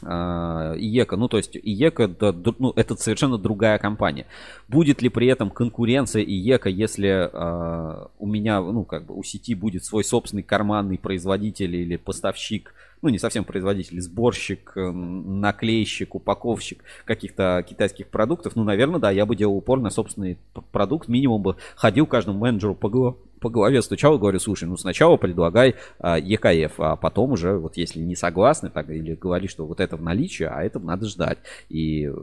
ИЕКа, ну то есть ИЕКа да, ну, это совершенно другая компания. Будет ли при этом конкуренция ИЕКа, если а, у меня, ну как бы у сети будет свой собственный карманный производитель или поставщик, ну не совсем производитель, сборщик, м, наклейщик, упаковщик каких-то китайских продуктов, ну наверное, да, я бы делал упор на собственный продукт, минимум бы ходил каждому менеджеру по, гла- по голове стучал и говорю, слушай, ну сначала предлагай а, ЕКФ, а потом уже, вот если не согласны, так или говори, что вот это в наличии, а это надо ждать. И э,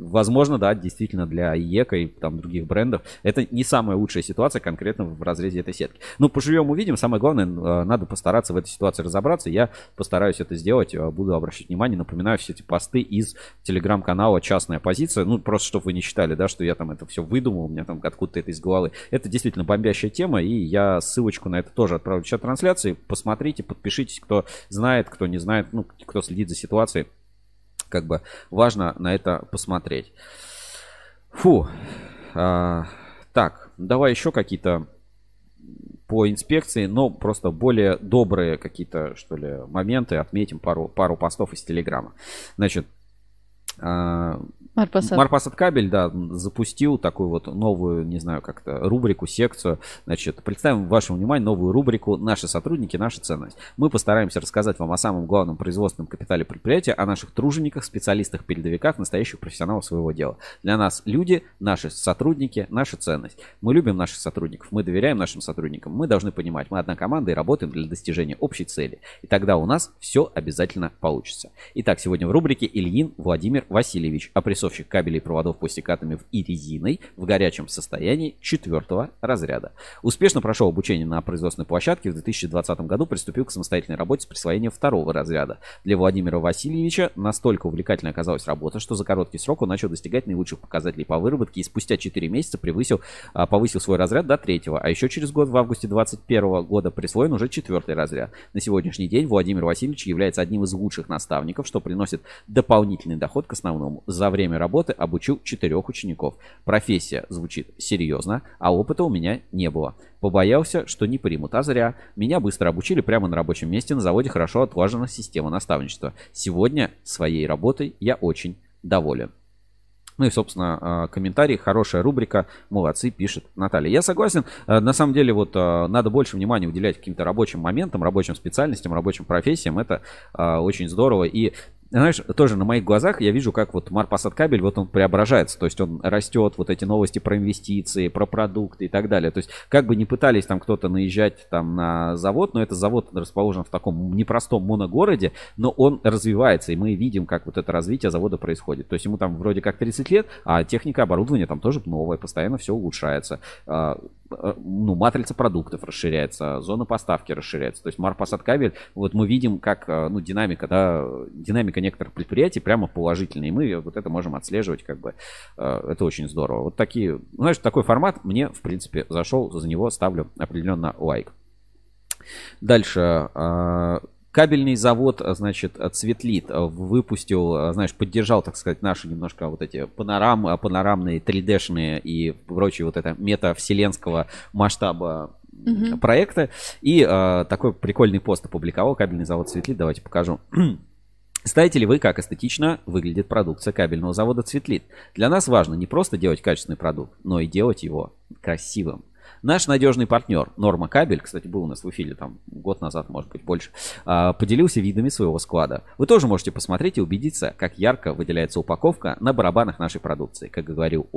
Возможно, да, действительно для ЕКа и там других брендов это не самая лучшая ситуация конкретно в разрезе этой сетки. Но поживем, увидим. Самое главное, э, надо постараться в этой ситуации разобраться. Я постараюсь это сделать, э, буду обращать внимание. Напоминаю, все эти посты из телеграм-канала «Частная позиция». Ну, просто чтобы вы не считали, да, что я там это все выдумал, у меня там откуда-то это из головы. Это действительно бомбящая тема, и я ссылочку на это тоже отправлю в чат трансляции. Посмотрите, подпишитесь, кто знает, кто не знает, ну, кто следит за ситуацией как бы важно на это посмотреть. Фу. А, так, давай еще какие-то по инспекции, но просто более добрые какие-то, что ли, моменты. Отметим пару, пару постов из Телеграма. Значит, а, Марпасад. Марпасад кабель, да, запустил такую вот новую, не знаю, как-то рубрику, секцию. Значит, представим вашему вниманию новую рубрику «Наши сотрудники, наша ценность». Мы постараемся рассказать вам о самом главном производственном капитале предприятия, о наших тружениках, специалистах, передовиках, настоящих профессионалов своего дела. Для нас люди, наши сотрудники, наша ценность. Мы любим наших сотрудников, мы доверяем нашим сотрудникам. Мы должны понимать, мы одна команда и работаем для достижения общей цели. И тогда у нас все обязательно получится. Итак, сегодня в рубрике Ильин Владимир Васильевич, опрессовщик кабелей и проводов пластикатами и резиной в горячем состоянии четвертого разряда. Успешно прошел обучение на производственной площадке. В 2020 году приступил к самостоятельной работе с присвоением второго разряда. Для Владимира Васильевича настолько увлекательной оказалась работа, что за короткий срок он начал достигать наилучших показателей по выработке и спустя 4 месяца превысил, а, повысил свой разряд до третьего. А еще через год, в августе 2021 года, присвоен уже четвертый разряд. На сегодняшний день Владимир Васильевич является одним из лучших наставников, что приносит дополнительный доход к основному. За время работы обучил четырех учеников. Профессия звучит серьезно, а опыта у меня не было. Побоялся, что не примут, а зря. Меня быстро обучили прямо на рабочем месте, на заводе хорошо отлажена система наставничества. Сегодня своей работой я очень доволен. Ну и, собственно, а, комментарий, хорошая рубрика, молодцы, пишет Наталья. Я согласен, а, на самом деле, вот а, надо больше внимания уделять каким-то рабочим моментам, рабочим специальностям, рабочим профессиям, это очень здорово. И знаешь, тоже на моих глазах я вижу, как вот Марпасад кабель, вот он преображается, то есть он растет, вот эти новости про инвестиции, про продукты и так далее. То есть как бы не пытались там кто-то наезжать там на завод, но это завод расположен в таком непростом моногороде, но он развивается, и мы видим, как вот это развитие завода происходит. То есть ему там вроде как 30 лет, а техника оборудования там тоже новое, постоянно все улучшается Э, ну, матрица продуктов расширяется, зона поставки расширяется. То есть Марпасад кабель, вот мы видим, как э, ну, динамика, да, динамика некоторых предприятий прямо положительная. И мы вот это можем отслеживать, как бы э, это очень здорово. Вот такие, знаешь, такой формат мне, в принципе, зашел, за него ставлю определенно лайк. Дальше. Кабельный завод, значит, Цветлит выпустил, знаешь, поддержал, так сказать, наши немножко вот эти панорам, панорамные 3D-шные и прочие вот это метавселенского масштаба mm-hmm. проекта. И э, такой прикольный пост опубликовал кабельный завод Цветлит. Давайте покажу. Ставите ли вы, как эстетично выглядит продукция кабельного завода Цветлит? Для нас важно не просто делать качественный продукт, но и делать его красивым. Наш надежный партнер Норма Кабель, кстати, был у нас в эфире там год назад, может быть, больше, а, поделился видами своего склада. Вы тоже можете посмотреть и убедиться, как ярко выделяется упаковка на барабанах нашей продукции. Как говорил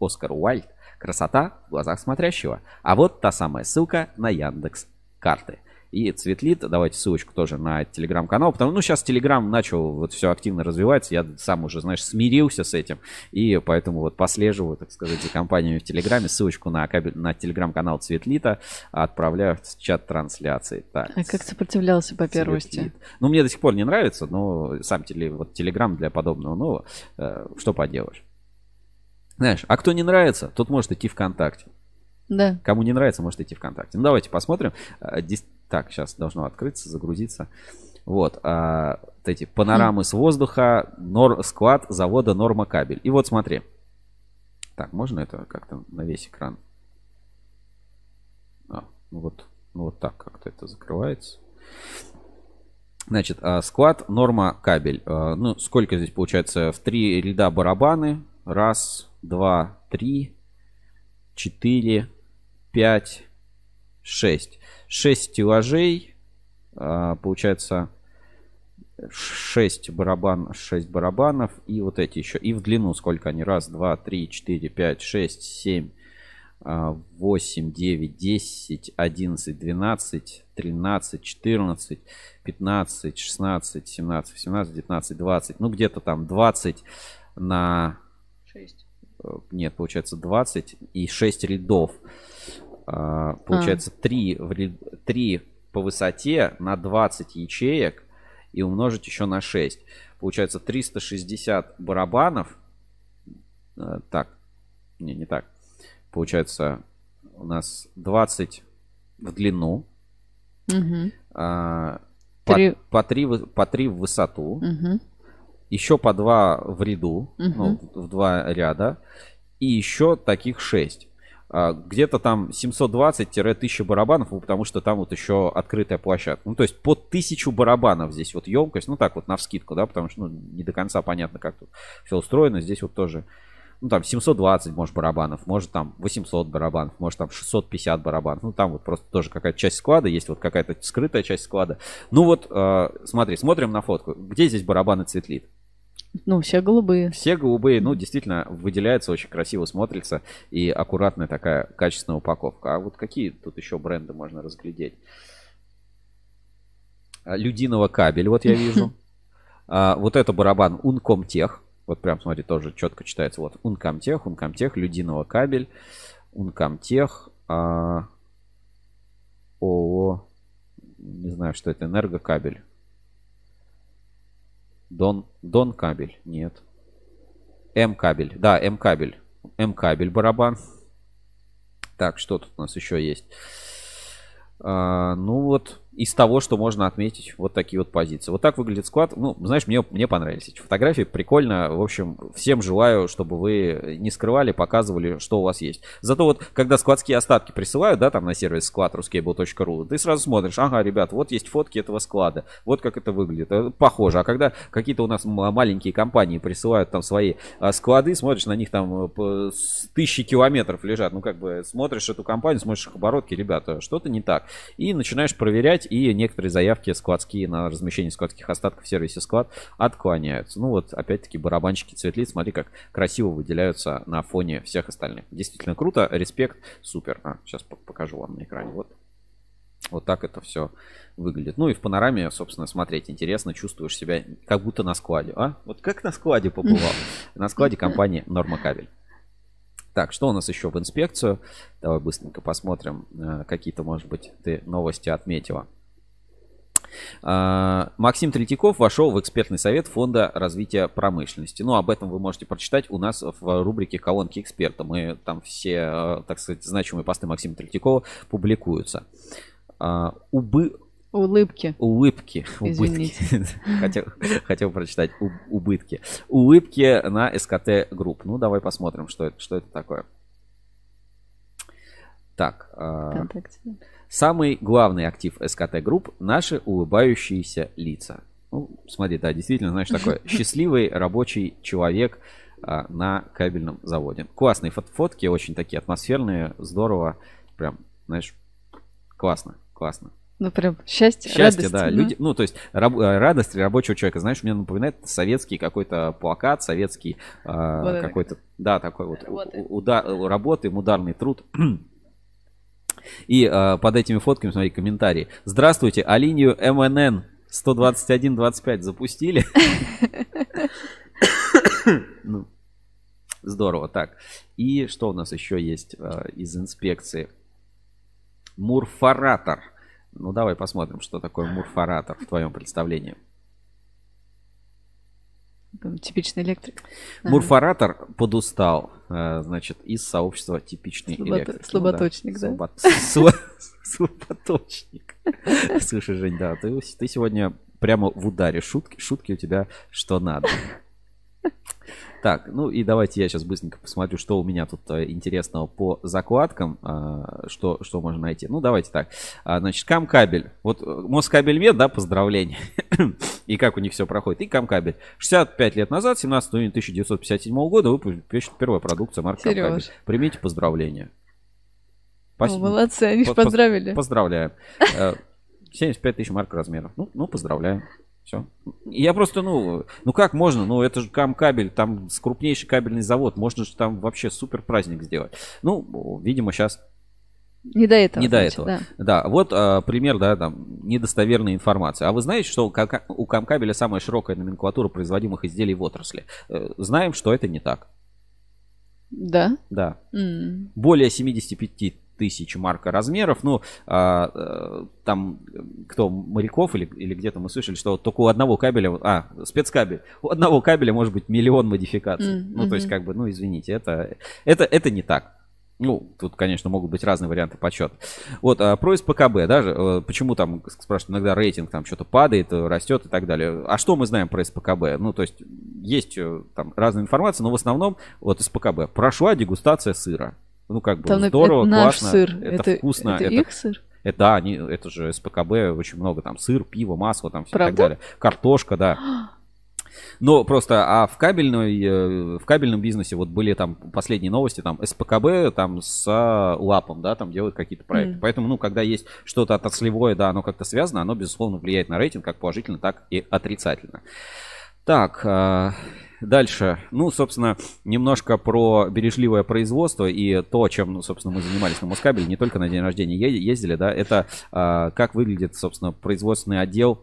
Оскар Уайльд, красота в глазах смотрящего. А вот та самая ссылка на Яндекс карты и Цветлит. Давайте ссылочку тоже на телеграм-канал, потому что, ну, сейчас телеграм начал вот все активно развиваться, я сам уже, знаешь, смирился с этим, и поэтому вот послеживаю, так сказать, за компаниями в телеграме, ссылочку на, кабель, на телеграм-канал Цветлита отправляю в чат трансляции. Так, а как сопротивлялся по первости? Цветлит. Ну, мне до сих пор не нравится, но сам теле, вот, телеграм для подобного, ну, э, что поделаешь. Знаешь, а кто не нравится, тот может идти ВКонтакте. Да. Кому не нравится, может идти ВКонтакте. Ну, давайте посмотрим. Так, сейчас должно открыться, загрузиться. Вот, а, вот эти панорамы с воздуха, нор, склад завода Норма Кабель. И вот смотри. Так, можно это как-то на весь экран? А, ну вот, ну вот так как-то это закрывается. Значит, а, склад Норма Кабель. А, ну, сколько здесь получается? В три ряда барабаны. Раз, два, три, четыре, пять, шесть. 6 стеллажей, а, получается 6 барабан, 6 барабанов и вот эти еще. И в длину сколько они? Раз, два, три, четыре, пять, шесть, семь, а, восемь, девять, десять, одиннадцать, двенадцать, тринадцать, четырнадцать, пятнадцать, шестнадцать, семнадцать, восемнадцать, девятнадцать, двадцать. Ну где-то там 20 на... 6. Э, нет, получается 20 и 6 рядов. А, получается, а. 3, 3 по высоте на 20 ячеек и умножить еще на 6. Получается 360 барабанов. А, так, не, не так. Получается у нас 20 в длину. Угу. А, по, 3... По, 3, по 3 в высоту. Угу. Еще по 2 в ряду. Угу. Ну, в два ряда. И еще таких 6. А, где-то там 720-1000 барабанов, ну, потому что там вот еще открытая площадка. Ну, то есть под 1000 барабанов здесь вот емкость, ну, так вот на вскидку, да, потому что, ну, не до конца понятно, как тут все устроено. Здесь вот тоже, ну, там 720, может, барабанов, может, там 800 барабанов, может, там 650 барабанов. Ну, там вот просто тоже какая-то часть склада, есть вот какая-то скрытая часть склада. Ну, вот, э, смотри, смотрим на фотку. Где здесь барабаны цветлит? Ну, все голубые. Все голубые, ну, действительно, выделяется, очень красиво смотрится и аккуратная такая качественная упаковка. А вот какие тут еще бренды можно разглядеть? А, Людиного кабель, вот я вижу. А, вот это барабан Uncomtech. Вот прям, смотри, тоже четко читается. Вот Uncomtech, Uncomtech, Людиного кабель, Uncomtech, а, ООО, не знаю, что это, энергокабель. Дон, Дон кабель, нет. М кабель, да, М кабель. М кабель барабан. Так, что тут у нас еще есть? А, ну вот, из того, что можно отметить, вот такие вот позиции. Вот так выглядит склад. Ну, знаешь, мне, мне понравились эти фотографии. Прикольно. В общем, всем желаю, чтобы вы не скрывали, показывали, что у вас есть. Зато вот, когда складские остатки присылают, да, там на сервис склад ruscable.ru, ты сразу смотришь, ага, ребят, вот есть фотки этого склада, вот как это выглядит. Э, Похоже. А когда какие-то у нас маленькие компании присылают там свои а, склады, смотришь на них там э, тысячи километров лежат, ну, как бы смотришь эту компанию, смотришь их оборотки, ребята, что-то не так. И начинаешь проверять, и некоторые заявки складские на размещение складских остатков в сервисе склад отклоняются. Ну вот, опять-таки, барабанчики цветлиц, смотри, как красиво выделяются на фоне всех остальных. Действительно круто, респект, супер. А, сейчас по- покажу вам на экране. Вот. Вот так это все выглядит. Ну и в панораме, собственно, смотреть интересно, чувствуешь себя как будто на складе. А? Вот как на складе побывал? На складе компании Норма Кабель. Так, что у нас еще в инспекцию? Давай быстренько посмотрим. э, Какие-то, может быть, ты новости отметила. А, Максим Третьяков вошел в экспертный совет Фонда развития промышленности. Ну, об этом вы можете прочитать у нас в рубрике «Колонки эксперта». Мы там все, э, так сказать, значимые посты Максима Третьякова публикуются. А, Убы... Улыбки. Улыбки. Извините. Убытки. Хотел, хотел прочитать у- убытки. Улыбки на СКТ Групп. Ну, давай посмотрим, что это, что это такое. Так. Вконтакте. Самый главный актив СКТ Групп – наши улыбающиеся лица. Ну, смотри, да, действительно, знаешь, такой счастливый рабочий человек а, на кабельном заводе. Классные фот- фотки, очень такие атмосферные, здорово. Прям, знаешь, классно, классно. Ну, прям счастье, Счастье, радость, да. ну. Люди, ну, то есть раб- э, радость рабочего человека, знаешь, мне напоминает советский какой-то плакат, советский а, Вот какой-то, да, такой вот Работы. у- уда- э, работы, ударный труд. И а, под этими фотками, смотри, комментарии. Здравствуйте, а линию МНН 121-25 запустили? Ну, Здорово, так. И что у нас еще есть а, из инспекции? Мурфоратор. Ну, давай посмотрим, что такое мурфоратор в твоем представлении. Типичный электрик. Ага. Мурфоратор подустал, э, значит, из сообщества типичный Слабото- электрик. Ну слаботочник, да? Слабо- сло- Слаботочник. Слушай, Жень, да, ты, ты сегодня прямо в ударе шутки, шутки у тебя что надо. Так, ну и давайте я сейчас быстренько посмотрю, что у меня тут э, интересного по закладкам, а, что, что можно найти. Ну, давайте так. А, Значит, Камкабель. Вот э, Москабельмет, да, поздравления. И как у них все проходит. И Камкабель. 65 лет назад, 17 июня 1957 года, выпущена первая продукция марки. Камкабель. Примите поздравления. О, молодцы, они ж Поз- поз- поздравили. Поздравляем. Э, 75 тысяч марк размера. Ну, ну поздравляем. Все. Я просто, ну, ну как можно? Ну, это же Камкабель, там с крупнейший кабельный завод. Можно же там вообще супер праздник сделать. Ну, видимо, сейчас Не до этого. не до значит, этого. да. Да, вот а, пример, да, там, недостоверной информации. А вы знаете, что у Ка- у Камкабеля самая широкая номенклатура производимых изделий в отрасли? Э, Знаем, что это не так. Да? Да. М. Более 75 тысяч марка размеров. Ну, а, э, там, э, кто, моряков или, или где-то мы слышали, что только у одного кабеля, а, спецкабель, у одного кабеля может быть миллион модификаций. М, ну, то есть, как бы, ну, извините, это, это, это не так. Ну, тут, конечно, могут быть разные варианты подсчета. Вот, а, про СПКБ, даже, э, почему там, спрашивают, иногда рейтинг там что-то падает, растет и так далее. А что мы знаем про СПКБ? Ну, то есть, есть там разная информация, но в основном, вот СПКБ, прошла дегустация сыра. Ну, как бы Там на- здорово, это классно, сыр. это, Это- вкусно. это их сыр? Это, да, они, это же СПКБ, очень много там сыр, пиво, масло, там все и так далее. Картошка, да. Но просто, а в кабельной, э, в кабельном бизнесе вот были там последние новости, там СПКБ там с лапом, да, там делают какие-то проекты. Мгм. Поэтому, ну, когда есть что-то отраслевое, да, оно как-то связано, оно, безусловно, влияет на рейтинг как положительно, так и отрицательно. Так, а, дальше. Ну, собственно, немножко про бережливое производство и то, чем, ну, собственно, мы занимались на Москабеле, не только на день рождения ездили, да, это а, как выглядит, собственно, производственный отдел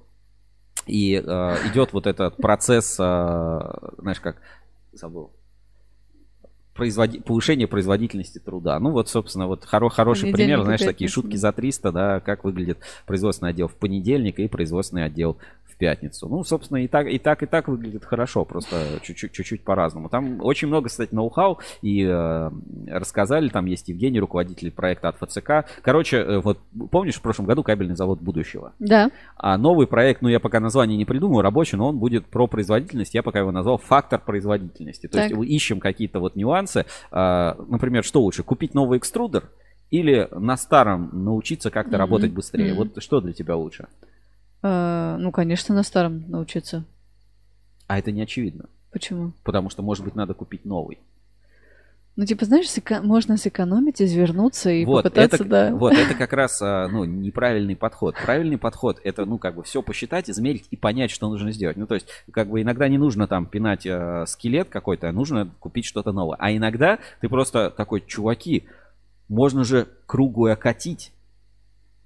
и а, идет вот этот процесс, знаешь, как забыл, производи... повышение производительности труда. Ну вот, собственно, вот хоро- хороший Понедельник пример, знаешь, такие шутки за 300, да, как выглядит производственный отдел в понедельник и производственный отдел пятницу. Ну, собственно, и так, и так, и так выглядит хорошо, просто чуть-чуть, по-разному. Там очень много, кстати, ноу-хау, и э, рассказали, там есть Евгений, руководитель проекта от ФЦК. Короче, э, вот помнишь, в прошлом году кабельный завод будущего? Да. А новый проект, ну я пока название не придумаю, рабочий, но он будет про производительность. Я пока его назвал фактор производительности. То Так. есть мы ищем какие-то вот нюансы. А, Например, что лучше, купить новый экструдер или на старом научиться как-то Мгм. работать быстрее? Мгм. Вот что для тебя лучше? Э, ну, конечно, на старом научиться. А это не очевидно. Почему? Потому что, может быть, надо купить новый. Ну, типа, знаешь, сэко- можно сэкономить, извернуться и вот, попытаться, это, да. вот это как раз а, ну, неправильный подход. Правильный подход это, ну, как бы все посчитать, измерить и понять, что нужно сделать. Ну, то есть, как бы иногда не нужно там пинать а, скелет какой-то, а нужно купить что-то новое. А иногда ты просто такой, чуваки, можно же круглую окатить.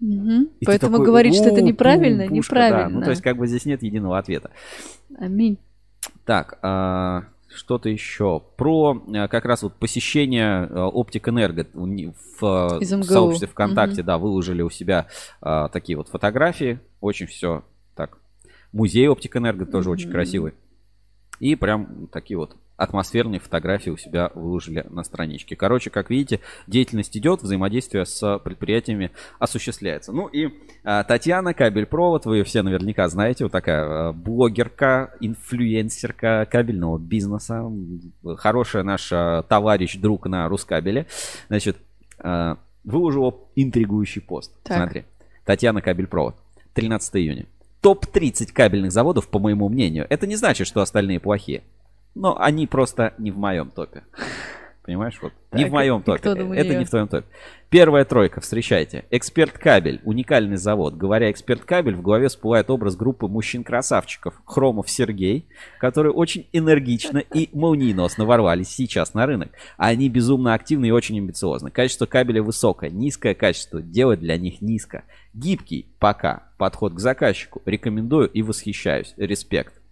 И ты Поэтому такой, говорить, что это «О, неправильно, пушка», неправильно. Да. Ну, то есть, как бы здесь нет единого ответа. Аминь. Так, а, что-то еще. Про а, как раз вот посещение а, Оптик Энерго в, Из в сообществе ВКонтакте, Мгм. да, выложили у себя а, такие вот фотографии. Очень все так. Музей Оптик Энерго тоже очень Мгм. красивый. И прям такие вот атмосферные фотографии у себя выложили на страничке. Короче, как видите, деятельность идет, взаимодействие с предприятиями осуществляется. Ну и а, Татьяна Кабель-Провод, вы ее все наверняка знаете, вот такая а, блогерка, инфлюенсерка кабельного бизнеса, хорошая наша товарищ, друг на Рускабеле. Значит, а, выложила интригующий пост. Так. Смотри, Татьяна Кабель-Провод, 13 июня. Топ-30 кабельных заводов, по моему мнению. Это не значит, что остальные плохие. Но они просто не в моем топе. Понимаешь? Вот. не Так, в моем топе. Это не в твоем топе. Первая тройка, встречайте. Эксперт Кабель, уникальный завод. Говоря Эксперт Кабель, в голове всплывает образ группы мужчин-красавчиков. Хромов Сергей, которые очень энергично и молниеносно ворвались сейчас на рынок. Они безумно активны и очень амбициозны. Качество кабеля высокое, низкое качество делать для них низко. Гибкий пока. Подход к заказчику. Рекомендую и восхищаюсь. Респект.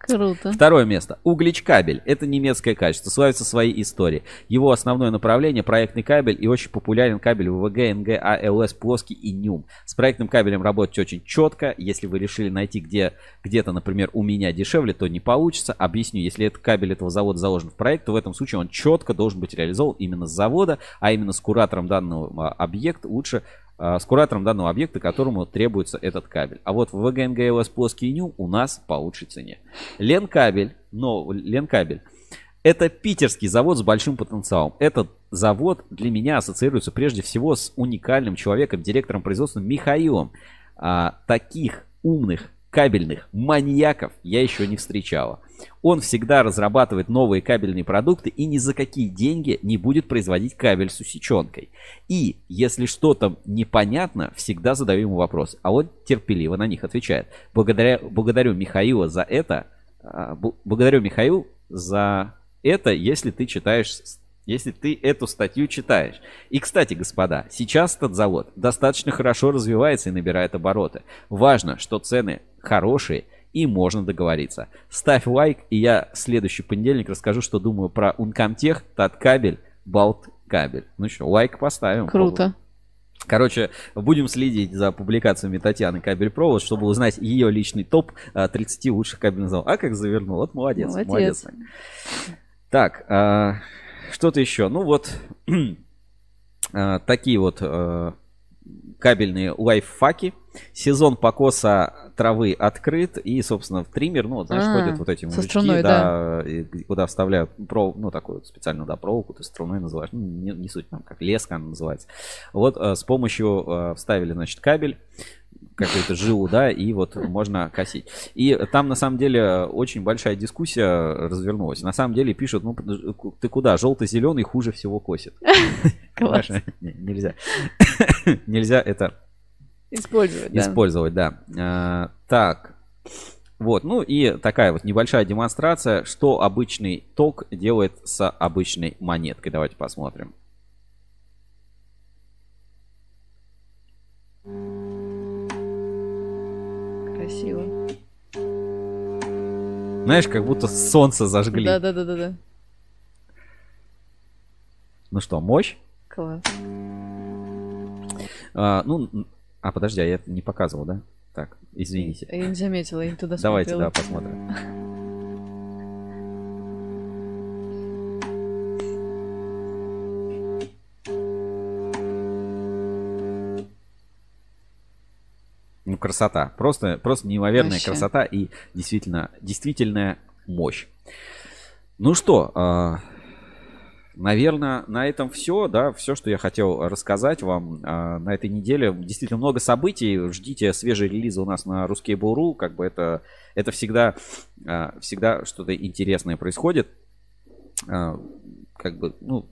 Круто. Второе место. Углич кабель. Это немецкое качество. Славится своей историей. Его основное направление проектный кабель и очень популярен кабель ВВГ, НГ, АЛС, плоский и НЮМ. С проектным кабелем работать очень четко. Если вы решили найти где, где-то, например, у меня дешевле, то не получится. Объясню. Если этот кабель этого завода заложен в проект, то в этом случае он четко должен быть реализован именно с завода, а именно с куратором данного а, объекта лучше с куратором данного объекта, которому требуется этот кабель. А вот в ВГ, НГЛС, плоский НЮ у нас по лучшей цене. Ленкабель, но Ленкабель. Это питерский завод с большим потенциалом. Этот завод для меня ассоциируется прежде всего с уникальным человеком, директором производства Михаилом. А, таких умных кабельных маньяков я еще не встречала. Он всегда разрабатывает новые кабельные продукты и ни за какие деньги не будет производить кабель с усеченкой. И если что-то непонятно, всегда задаю ему вопрос, а он терпеливо на них отвечает. Благодаря, благодарю Михаила за это, а, благодарю Михаил за это, если ты читаешь если ты эту статью читаешь. И, кстати, господа, сейчас этот завод достаточно хорошо развивается и набирает обороты. Важно, что цены хорошие и можно договориться. Ставь лайк, и я в следующий понедельник расскажу, что думаю про Uncomtech, Таткабель, Балткабель. Ну что, лайк поставим. Круто. Короче, будем следить за публикациями Татьяны Кабель-Провод, чтобы узнать ее личный топ а, 30 лучших кабельных заводов. А как завернул? Вот молодец. Молодец. Молодец. Так, а, что-то еще. Ну вот, а, такие вот а, кабельные лайфхаки. Сезон покоса травы открыт, и, собственно, в триммер, ну, вот, знаешь, А, ходят вот эти со мужички, струной, да, и куда вставляют пров, ну, такую специальную, да, проволоку, ты струной называешь, ну, не, не суть, там, как леска она называется. Вот э, с помощью э, вставили, значит, кабель, какую-то жилу, да, и вот можно косить. И там, на самом деле, очень большая дискуссия развернулась. На самом деле пишут, ну, ты куда, желто-зеленый хуже всего косит. Класс. Нельзя. Нельзя это Использовать, да. использовать, да. А, Так, вот, ну и такая вот небольшая демонстрация, что обычный ток делает с обычной монеткой. Давайте посмотрим. Красиво. Знаешь, как будто солнце зажгли. Да, да, да, да, да. Ну что, мощь? Класс. А, ну, а подожди, а я это не показывал, да? Так, извините. Я не заметила, я не туда Давайте, смотрела. да, посмотрим. Ну, красота. Просто, просто неимоверная Вообще. красота и действительно, действительная мощь. Ну что, наверное, на этом все, да, все, что я хотел рассказать вам а, на этой неделе. Действительно много событий. Ждите свежие релизы у нас на Ruskable.ru. Как бы это, это всегда, а, всегда что-то интересное происходит. А, Как бы, ну,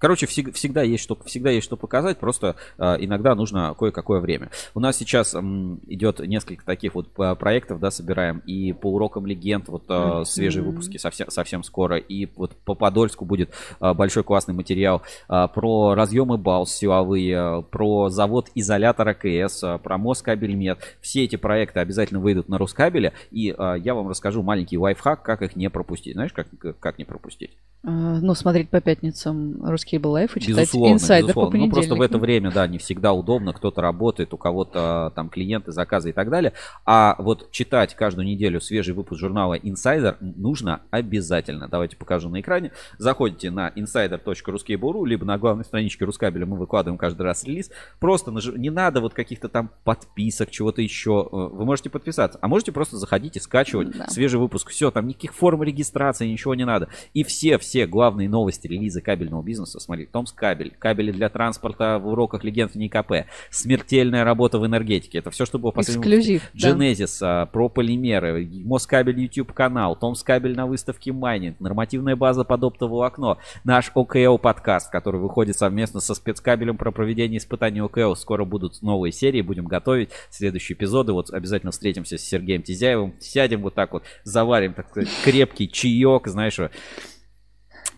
Короче, всег- всегда есть что, всегда есть что показать, просто а, иногда нужно кое-какое время. У нас сейчас м, идет несколько таких вот а, проектов, да, собираем и по урокам легенд, вот Мгм. свежие выпуски совсем, совсем скоро, и вот по Подольску будет а, большой классный материал а, про разъемы БАУС силовые, про завод изолятора КС, а, про мост кабельмет. Все эти проекты обязательно выйдут на Рускабеле, и а, я вам расскажу маленький лайфхак, как их не пропустить. Знаешь, как, как не пропустить? Ну, смотреть по пятницам русский был лайф и читать Безусловно, инсайдер безусловно. по Ну, просто в это время, да, не всегда удобно. Кто-то работает, у кого-то там клиенты, заказы и так далее. А вот читать каждую неделю свежий выпуск журнала Insider нужно обязательно. Давайте покажу на экране. Заходите на insider.ruskable.ru, либо на главной страничке Рускабеля мы выкладываем каждый раз релиз. Просто нажи- не надо вот каких-то там подписок, чего-то еще. Э, Вы можете подписаться, а можете просто заходить и скачивать Да. свежий выпуск. Все, там никаких форм регистрации, ничего не надо. И все-все главные новости релиза кабельного бизнеса, смотри, Томсккабель, кабели для транспорта в уроках легенд в НИКП, смертельная работа в энергетике. Это все, что было в последнем Эксклюзив, да. Genesis, а, про полимеры, Москабель YouTube канал, Томсккабель на выставке майнинг, нормативная база под оптоволокно, наш ОКЛ подкаст, который выходит совместно со спецкабелем про проведение испытаний ОКЛ. Скоро будут новые серии, будем готовить следующие эпизоды. Вот обязательно встретимся с Сергеем Тизяевым, сядем вот так вот, заварим, так сказать, крепкий чаек, знаешь,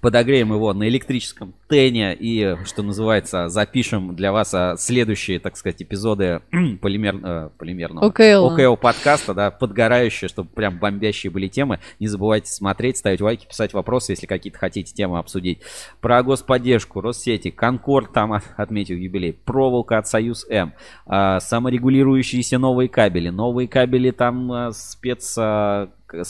подогреем его на электрическом тене и, что называется, запишем для вас а, следующие, так сказать, эпизоды полимер, э, полимерного ОКЛ. ОКЛ подкаста, да, подгорающие, чтобы прям бомбящие были темы. Не забывайте смотреть, ставить лайки, писать вопросы, если какие-то хотите темы обсудить. Про господдержку, Россети, Конкорд там от- отметил юбилей, проволока от Союз М, а, саморегулирующиеся новые кабели, новые кабели там а, спец, а, к-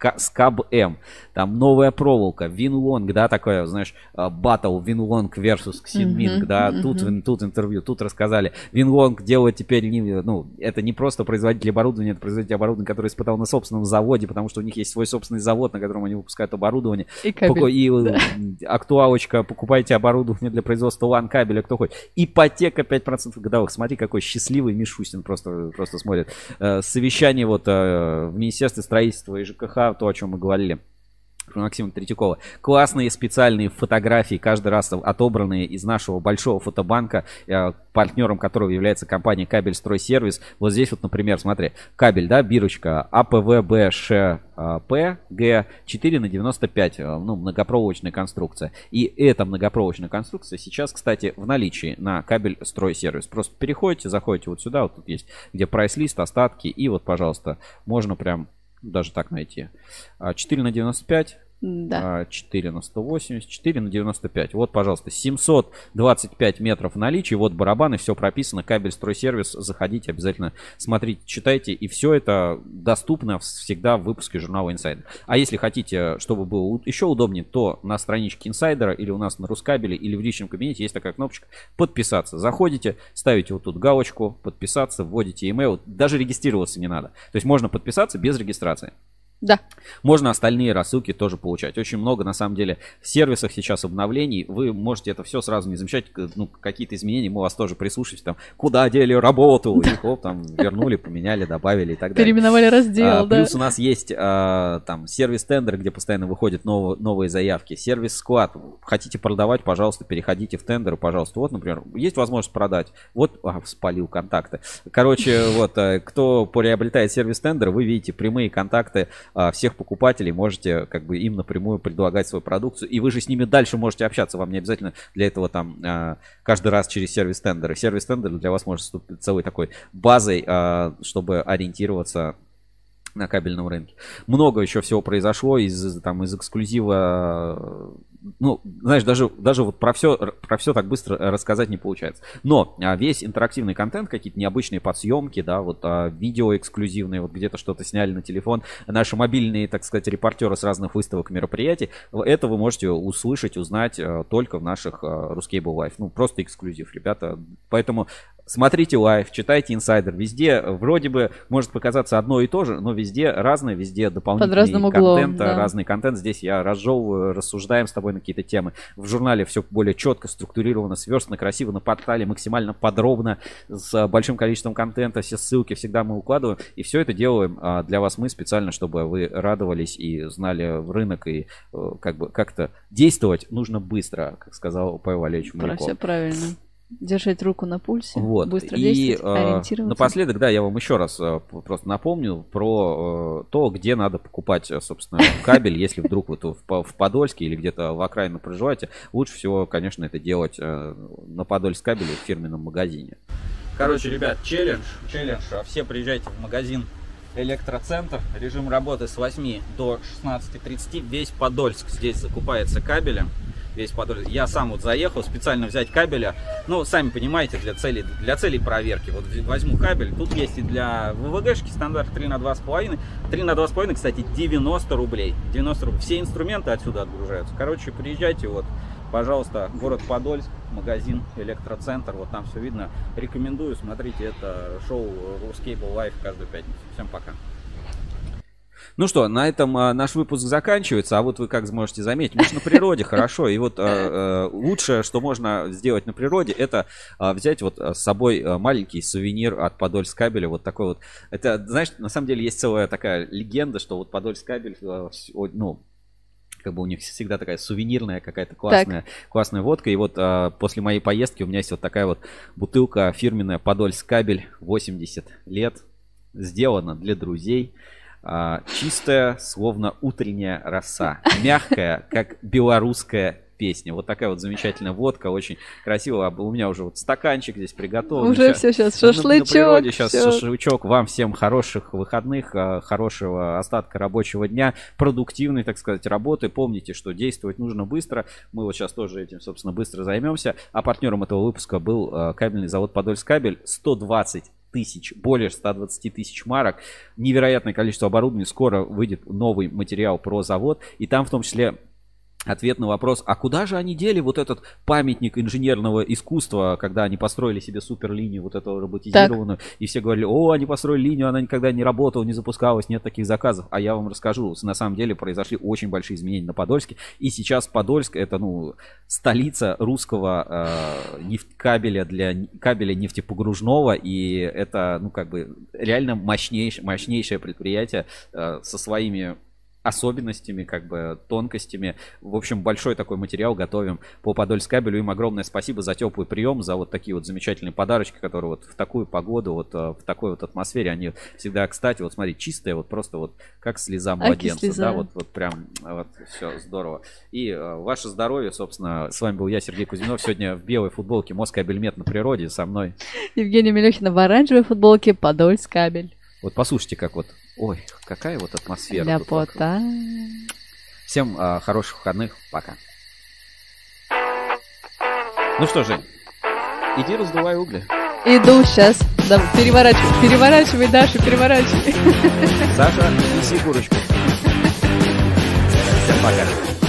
спецкабеля Ка- Скаб М, там новая проволока, Winlong, да, такое, знаешь, батл Winlong versus Xinming, Мгм, да, мгм. тут, тут интервью, тут рассказали. Winlong делает теперь, не, ну, это не просто производитель оборудования, это производитель оборудования, который испытал на собственном заводе, потому что у них есть свой собственный завод, на котором они выпускают оборудование. И кабель. Поку- и, э, Да. актуалочка, покупайте оборудование для производства LAN кабеля, кто хочет. Ипотека 5% годовых. Смотри, какой счастливый Мишустин просто, просто смотрит. Э, Совещание вот э, в Министерстве строительства и ЖКХ, то, о чем мы говорили. Максима Третьякова. Классные специальные фотографии, каждый раз отобранные из нашего большого фотобанка, э, партнером которого является компания Кабель Стройсервис. Вот здесь вот, например, смотри, кабель, да, бирочка А АПВБШП Г4 на 95, э, ну, многопроволочная конструкция. И эта многопроволочная конструкция сейчас, кстати, в наличии на кабель Стройсервис. Просто переходите, заходите вот сюда, вот тут есть, где прайс-лист, остатки, и вот, пожалуйста, можно прям даже так найти. А, 4 на 95 Да. А, 4 на 180, 4 на 95. Вот, пожалуйста, 725 метров в наличии. Вот барабаны, все прописано. Кабель стройсервис. Заходите, обязательно смотрите, читайте. И все это доступно всегда в выпуске журнала Insider. А если хотите, чтобы было еще удобнее, то на страничке Инсайдера или у нас на Рускабеле или в личном кабинете есть такая кнопочка «Подписаться». Заходите, ставите вот тут галочку «Подписаться», вводите email. Даже регистрироваться не надо. То есть можно подписаться без регистрации. Да. Можно остальные рассылки тоже получать. Очень много, на самом деле, в сервисах сейчас обновлений. Вы можете это все сразу не замечать. Ну, какие-то изменения, мы вас тоже прислушаете. Там, куда дели работу? И хоп, там, вернули, поменяли, добавили и так далее. Переименовали раздел, А, да. Плюс у нас есть а, там сервис тендер, где постоянно выходят нов- новые заявки. Сервис склад. Хотите продавать, пожалуйста, переходите в тендеры, пожалуйста. Вот, например, есть возможность продать. Вот, а, спалил контакты. Короче, вот, э, кто приобретает сервис тендер, вы видите прямые контакты всех покупателей, можете как бы им напрямую предлагать свою продукцию, и вы же с ними дальше можете общаться. Вам не обязательно для этого там а, каждый раз через сервис тендеры. Сервис тендер для вас может стать целой такой базой, а, чтобы ориентироваться на кабельном рынке. Много еще всего произошло из, там, из эксклюзива. э, Ну, знаешь, даже, даже вот про все, про все так быстро рассказать не получается. Но а, весь интерактивный контент, какие-то необычные подсъемки, да, вот а, видео эксклюзивные, вот где-то что-то сняли на телефон, наши мобильные, так сказать, репортеры с разных выставок, мероприятий, это вы можете услышать, узнать э, только в наших э, Ruscable Live. Ну, просто эксклюзив, ребята. Поэтому Смотрите Live, читайте инсайдер. Везде вроде бы может показаться одно и то же, но везде разное, везде под дополнительным углом, контент, да. разный контент. Здесь я разжевываю, рассуждаем с тобой на какие-то темы. В журнале все более четко, структурировано, сверстано, красиво, на портале максимально подробно, с большим количеством контента, все ссылки всегда мы укладываем. И все это делаем а, для вас мы специально, чтобы вы радовались и знали рынок и э, как бы как-то действовать нужно быстро, как сказал Павел Валерьевич Маляков. все правильно. Держать руку на пульсе, Вот. быстро и действовать, э, ориентироваться. напоследок, да, я вам еще раз э, просто напомню про э, то, где надо покупать, собственно, кабель, если вдруг вы в, По- в Подольске или где-то в окраину проживаете. Лучше всего, конечно, это делать на Подольск кабеле в фирменном магазине. Короче, ребят, челлендж, челлендж. А Все приезжайте в магазин Электроцентр. Режим работы с 8 до 16.30. Весь Подольск здесь закупается кабелем. Весь Подольск. Я сам вот заехал специально взять кабеля. Ну, сами понимаете, для целей, для целей проверки. Вот возьму кабель. Тут есть и для ВВГшки стандарт 3 на 2,5. 3 на 2,5, кстати, 90 рублей. 90 рублей. Все инструменты отсюда отгружаются. Короче, приезжайте вот Пожалуйста, город Подольск, магазин Электроцентр, вот там все видно. Рекомендую, смотрите, это шоу Ruscable Live каждую пятницу. Всем пока. Ну что, на этом а, наш выпуск заканчивается, а вот вы как сможете заметить, мы же на природе, хорошо, и вот а, а, лучшее, что можно сделать на природе, это а, взять вот а, с собой а, маленький сувенир от Подольск кабеля, вот такой вот. Это, знаешь, на самом деле есть целая такая легенда, что вот Подольск кабель, а, ну, как бы у них всегда такая сувенирная какая-то классная, классная водка. И вот а, после моей поездки у меня есть вот такая вот бутылка фирменная Подольск кабель 80 лет. Сделана для друзей. А, чистая, словно утренняя роса. Мягкая, как белорусская песня. Вот такая вот замечательная водка, очень красиво. А У меня уже вот стаканчик здесь приготовлен. Уже Щас- всё, щас на- на шашлычок, природе щас всё. шашлычок. Вам всем хороших выходных, а, хорошего остатка рабочего дня, продуктивной, так сказать, работы. Помните, что действовать нужно быстро. Мы вот сейчас тоже этим, собственно, быстро займемся. А партнером этого выпуска был а, кабельный завод Подольск кабель. 120 тысяч, более 120 тысяч марок. Невероятное количество оборудования. Скоро выйдет новый материал про завод. И там в том числе ответ на вопрос, а куда же они дели вот этот памятник инженерного искусства, когда они построили себе суперлинию вот эту роботизированную, и все говорили, о, они построили линию, она никогда не работала, не запускалась, нет таких заказов. А я вам расскажу, на самом деле произошли очень большие изменения на Подольске, и сейчас Подольск это, ну, столица русского э, нефтькабеля для н- кабеля нефтепогружного, и это, ну, как бы реально мощнейшее, мощнейшее предприятие э, со своими особенностями, как бы тонкостями. В общем, большой такой материал готовим по Подольск кабелю. Им огромное спасибо за теплый прием, за вот такие вот замечательные подарочки, которые вот в такую погоду, вот э, в такой вот атмосфере, они всегда, кстати, вот смотри, чистые, вот просто вот как слеза Аки младенца, слеза. да, вот, вот прям, вот, все здорово. И э, ваше здоровье, собственно, с вами был я, Сергей Кузьминов, сегодня в белой футболке Москабельмет на природе, со мной. Евгения Мелехина в оранжевой футболке, Подольск кабель. Вот послушайте, как вот, ой, какая вот атмосфера. Ляпота. Всем а, хороших выходных. Пока. Ну что же, иди раздувай угли. Иду сейчас. Да, переворачивай, переворачивай, Даша, переворачивай. Саша, неси курочку. Всем пока.